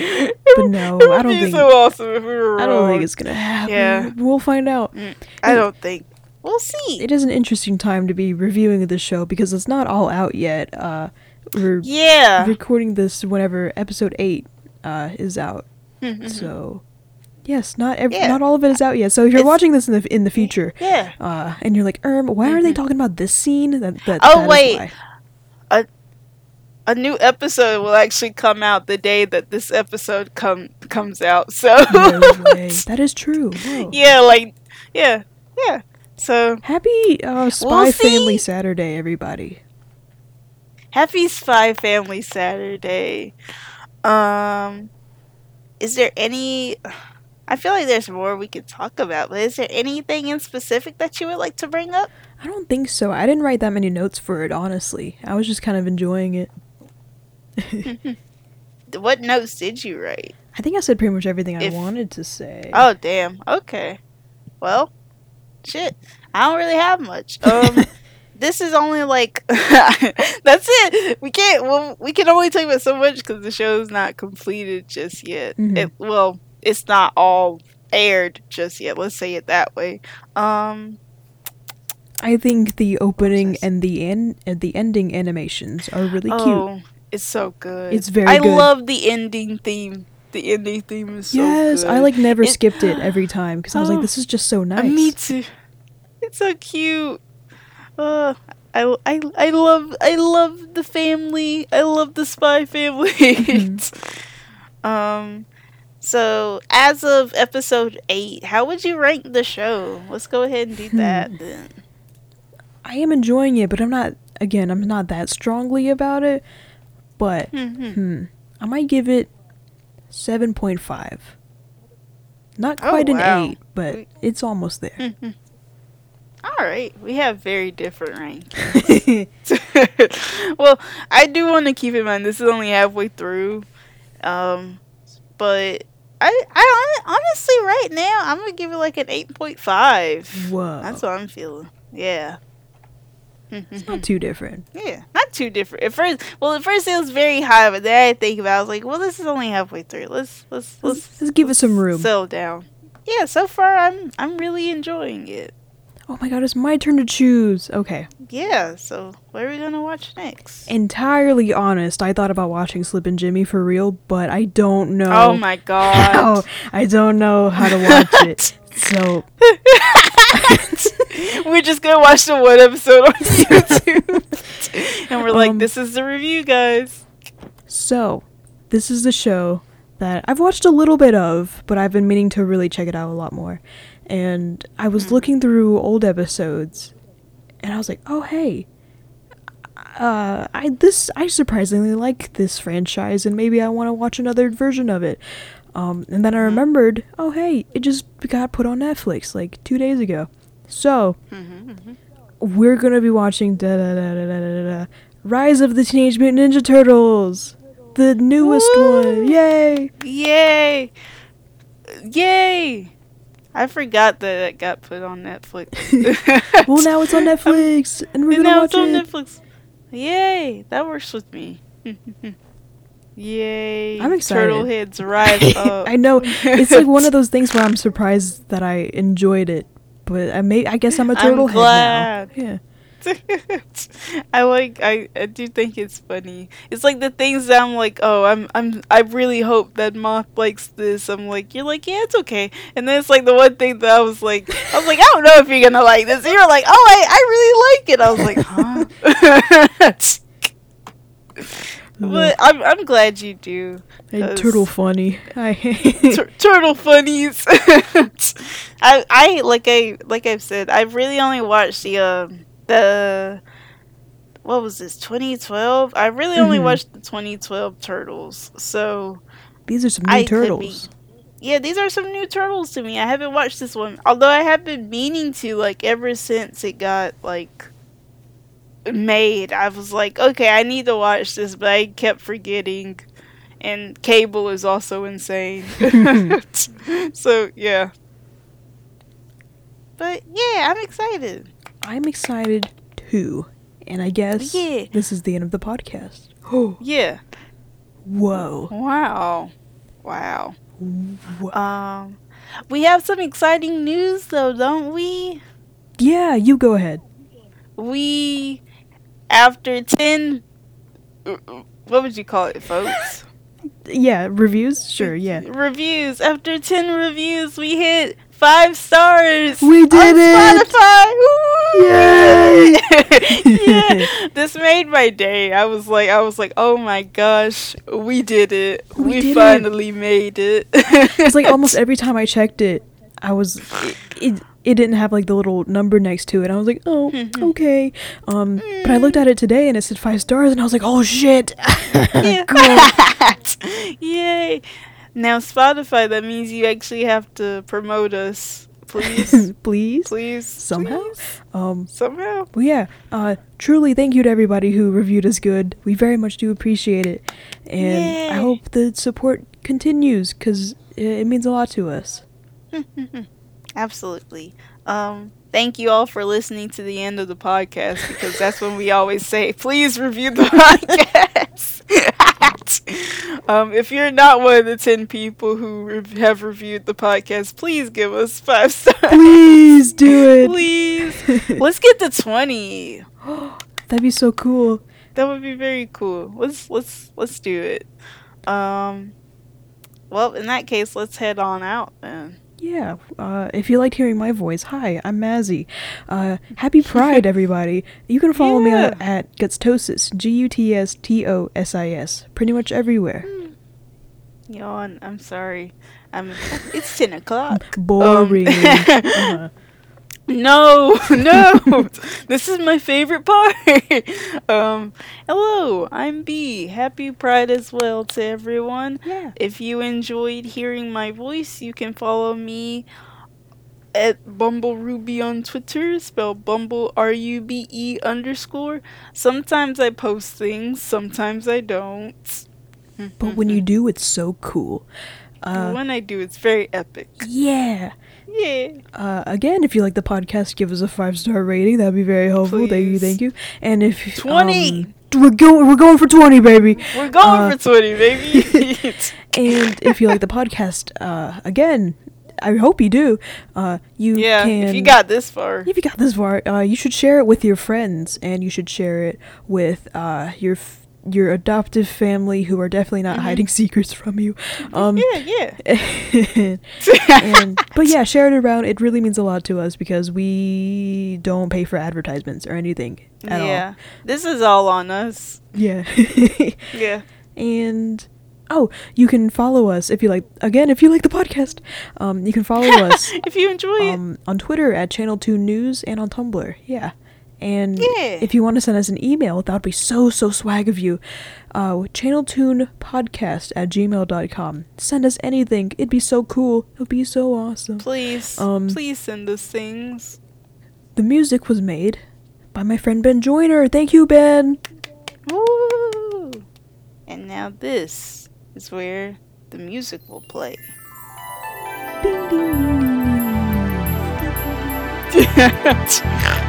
But no, It would I don't be think so awesome if we were wrong. I don't think it's gonna happen. Yeah. We'll find out. I don't think. We'll see. It is an interesting time to be reviewing the show because it's not all out yet. Uh, we're Yeah. recording this whenever episode eight uh, is out. So, yes, not ev- Mm-hmm. Yeah. not all of it is out yet. So if you're It's- watching this in the in the future, Yeah. uh, and you're like, Erm, why are they talking about this scene? That, that Oh, that wait. why. A new episode will actually come out the day that this episode come comes out. So No. That is true. Whoa. yeah, like yeah, yeah. So Happy uh, Spy We'll Family. Saturday, everybody. happy Spy Family Saturday. Um, is there any? I feel like there's more we could talk about, but is there anything in specific that you would like to bring up? I don't think so. I didn't write that many notes for it, honestly. I was just kind of enjoying it. What notes did you write? I think I said pretty much everything If- I wanted to say. Oh damn. Okay. Well, shit. I don't really have much. Um this is only like that's it. We can't well we can only talk about so much cuz the show's not completed just yet. Mhm. It well, it's not all aired just yet. Let's say it that way. Um I think the opening and the end and the ending animations are really cute. oh, it's so good. It's very I good. love the ending theme. The ending theme is so yes, I like never It- skipped it every time because I was like, this is just so Uh, nice. Me too. It's so cute. Uh, I, I, I love I love the family. I love the spy family. Mm-hmm. um, so as of episode eight, how would you rank the show? Let's go ahead and do that Hmm. then. I am enjoying it, but I'm not. Again, I'm not that strongly about it. But Mhm. hmm, I might give it seven point five. Not Oh, quite an eight, but it's almost there. All right, we have very different rankings. well, I do want to keep in mind this is only halfway through, um, but I, I honestly right now I'm gonna give it like an eight point five. Whoa, That's what I'm feeling. Yeah. it's not too different. yeah, not too different. At first, well, at first it was very high, but then I think about, it, I was like, well, this is only halfway through. Let's let's let's, Let's, let's give it some room. settle down. Yeah, so far I'm I'm really enjoying it. Oh my god, it's my turn to choose. Okay. Yeah, so what are we gonna watch next? Entirely honest, I thought about watching Slippin' Jimmy for real, but I don't know. Oh my god. how. I don't know how to watch it. So we're just gonna watch the one episode on YouTube. and we're like, Um, this is the review, guys. So, this is the show that I've watched a little bit of, but I've been meaning to really check it out a lot more. And I was looking through old episodes, and I was like, "Oh, hey, uh, I this I surprisingly like this franchise, and maybe I want to watch another version of it." Um, and then I remembered, "Oh, hey, it just got put on Netflix like two days ago." So, we're gonna be watching da da da da da da da Rise of the Teenage Mutant Ninja Turtles, the newest Woo! one. Yay! Yay! Yay! I forgot that it got put on Netflix. Well, now it's on Netflix, and we're And gonna now watch it's on it. Netflix. Yay! That works with me. Yay! I'm excited. Turtle heads rise up. I know it's like one of those things where I'm surprised that I enjoyed it, but I may I guess I'm a I'm turtle head now. Yeah. I like I, I do think it's funny. It's like the things that I'm like, oh, I'm I'm I really hope that Moth likes this. I'm like, you're like, yeah, it's okay. And then it's like the one thing that I was like, I was like, I don't know if you're gonna like this. And you're like, oh, I I really like it. I was like, huh? but I'm I'm glad you do. Hey, turtle funny. I Tur- turtle funnies. I I like I like I've said I've really only watched the um the what was this 2012. I really only Mhm. watched the 2012 turtles. So These are some new I could be- turtles. yeah, these are some new turtles to me. I haven't watched this one, although I have been meaning to like ever since it got like made. I was like, okay, I need to watch this, but I kept forgetting. And cable is also insane. so yeah. But yeah, I'm excited. I'm excited too. And I guess Yeah. this is the end of the podcast. Oh, Yeah. whoa. Wow. Wow. Wha- Um, we have some exciting news though, don't we? Yeah, you go ahead. We, after 10, what would you call it, folks? Yeah, reviews? Sure, yeah. Reviews. After 10 reviews, we hit five stars. We did it! Spotify. Woo! Yay! yeah. This made my day. I was like, I was like, oh my gosh, we did it. We We, did it. finally made it. It's like almost every time I checked it, I was it, it, it didn't have like the little number next to it. I was like, "Oh, okay." Um, but I looked at it today and it said 5 stars and I was like, "Oh shit." Yeah. Yay. Now Spotify, that means you actually have to promote us. Please. Please Please. somehow. Please. Um Somehow. Well, yeah. Uh, truly, thank you to everybody who reviewed us good. We very much do appreciate it, and I hope the support continues because it, it means a lot to us. Absolutely. Um, thank you all for listening to the end of the podcast because that's when we always say, please review the podcast. Um, if you're not one of the 10 people who rev- have reviewed the podcast, please give us five stars. Please do it. Please. Let's get to 20. That'd be so cool. That would be very cool. Let's let's let's do it. Um well, in that case, let's head on out then. Yeah. Uh, if you liked hearing my voice, hi, I'm Mazzy. Uh, happy Pride, everybody. You can follow me Yeah. at, at Gutstosis, G U T S T O S I S, pretty much everywhere. Yawn. I'm sorry. I'm. It's ten o'clock. Boring. Uh, No, no. this is my favorite part. um, hello, I'm B. Happy Pride as well to everyone. yeah. If you enjoyed hearing my voice, you can follow me at Bumble Ruby on Twitter, spelled Bumble R U B E underscore. Sometimes I post things, sometimes I don't. But when you do, it's so cool. Uh, when I do, it's very epic. yeah. Yeah. Uh, again, if you like the podcast, give us a five star rating. That'd be very helpful. Thank you, thank you. And if 20. um, we're going, we're going for twenty, baby. We're going Uh, for 20, baby. And if you like the podcast, uh, again, I hope you do. Uh, you yeah, can. if you got this far. if you got this far, uh, you should share it with your friends, and you should share it with uh, your f- your adoptive family who are definitely not hiding secrets from you. Um, yeah, yeah. and but yeah, share it around. It really means a lot to us because we don't pay for advertisements or anything at yeah. This is all on us. Yeah. Yeah. and oh, you can follow us if you like. Again, if you like the podcast, um, you can follow us if you enjoy it. um on Twitter at Channel Two News and on Tumblr. Yeah. And Yeah. if you want to send us an email, that would be so, so swag of you. Uh, channeltunepodcast at gmail.com. Send us anything. It'd be so cool. It would be so awesome. Please, um, please send us things. The music was made by my friend Ben Joyner. Thank you, Ben. Woo! And now this is where the music will play. Ding, ding, ding, ding, ding.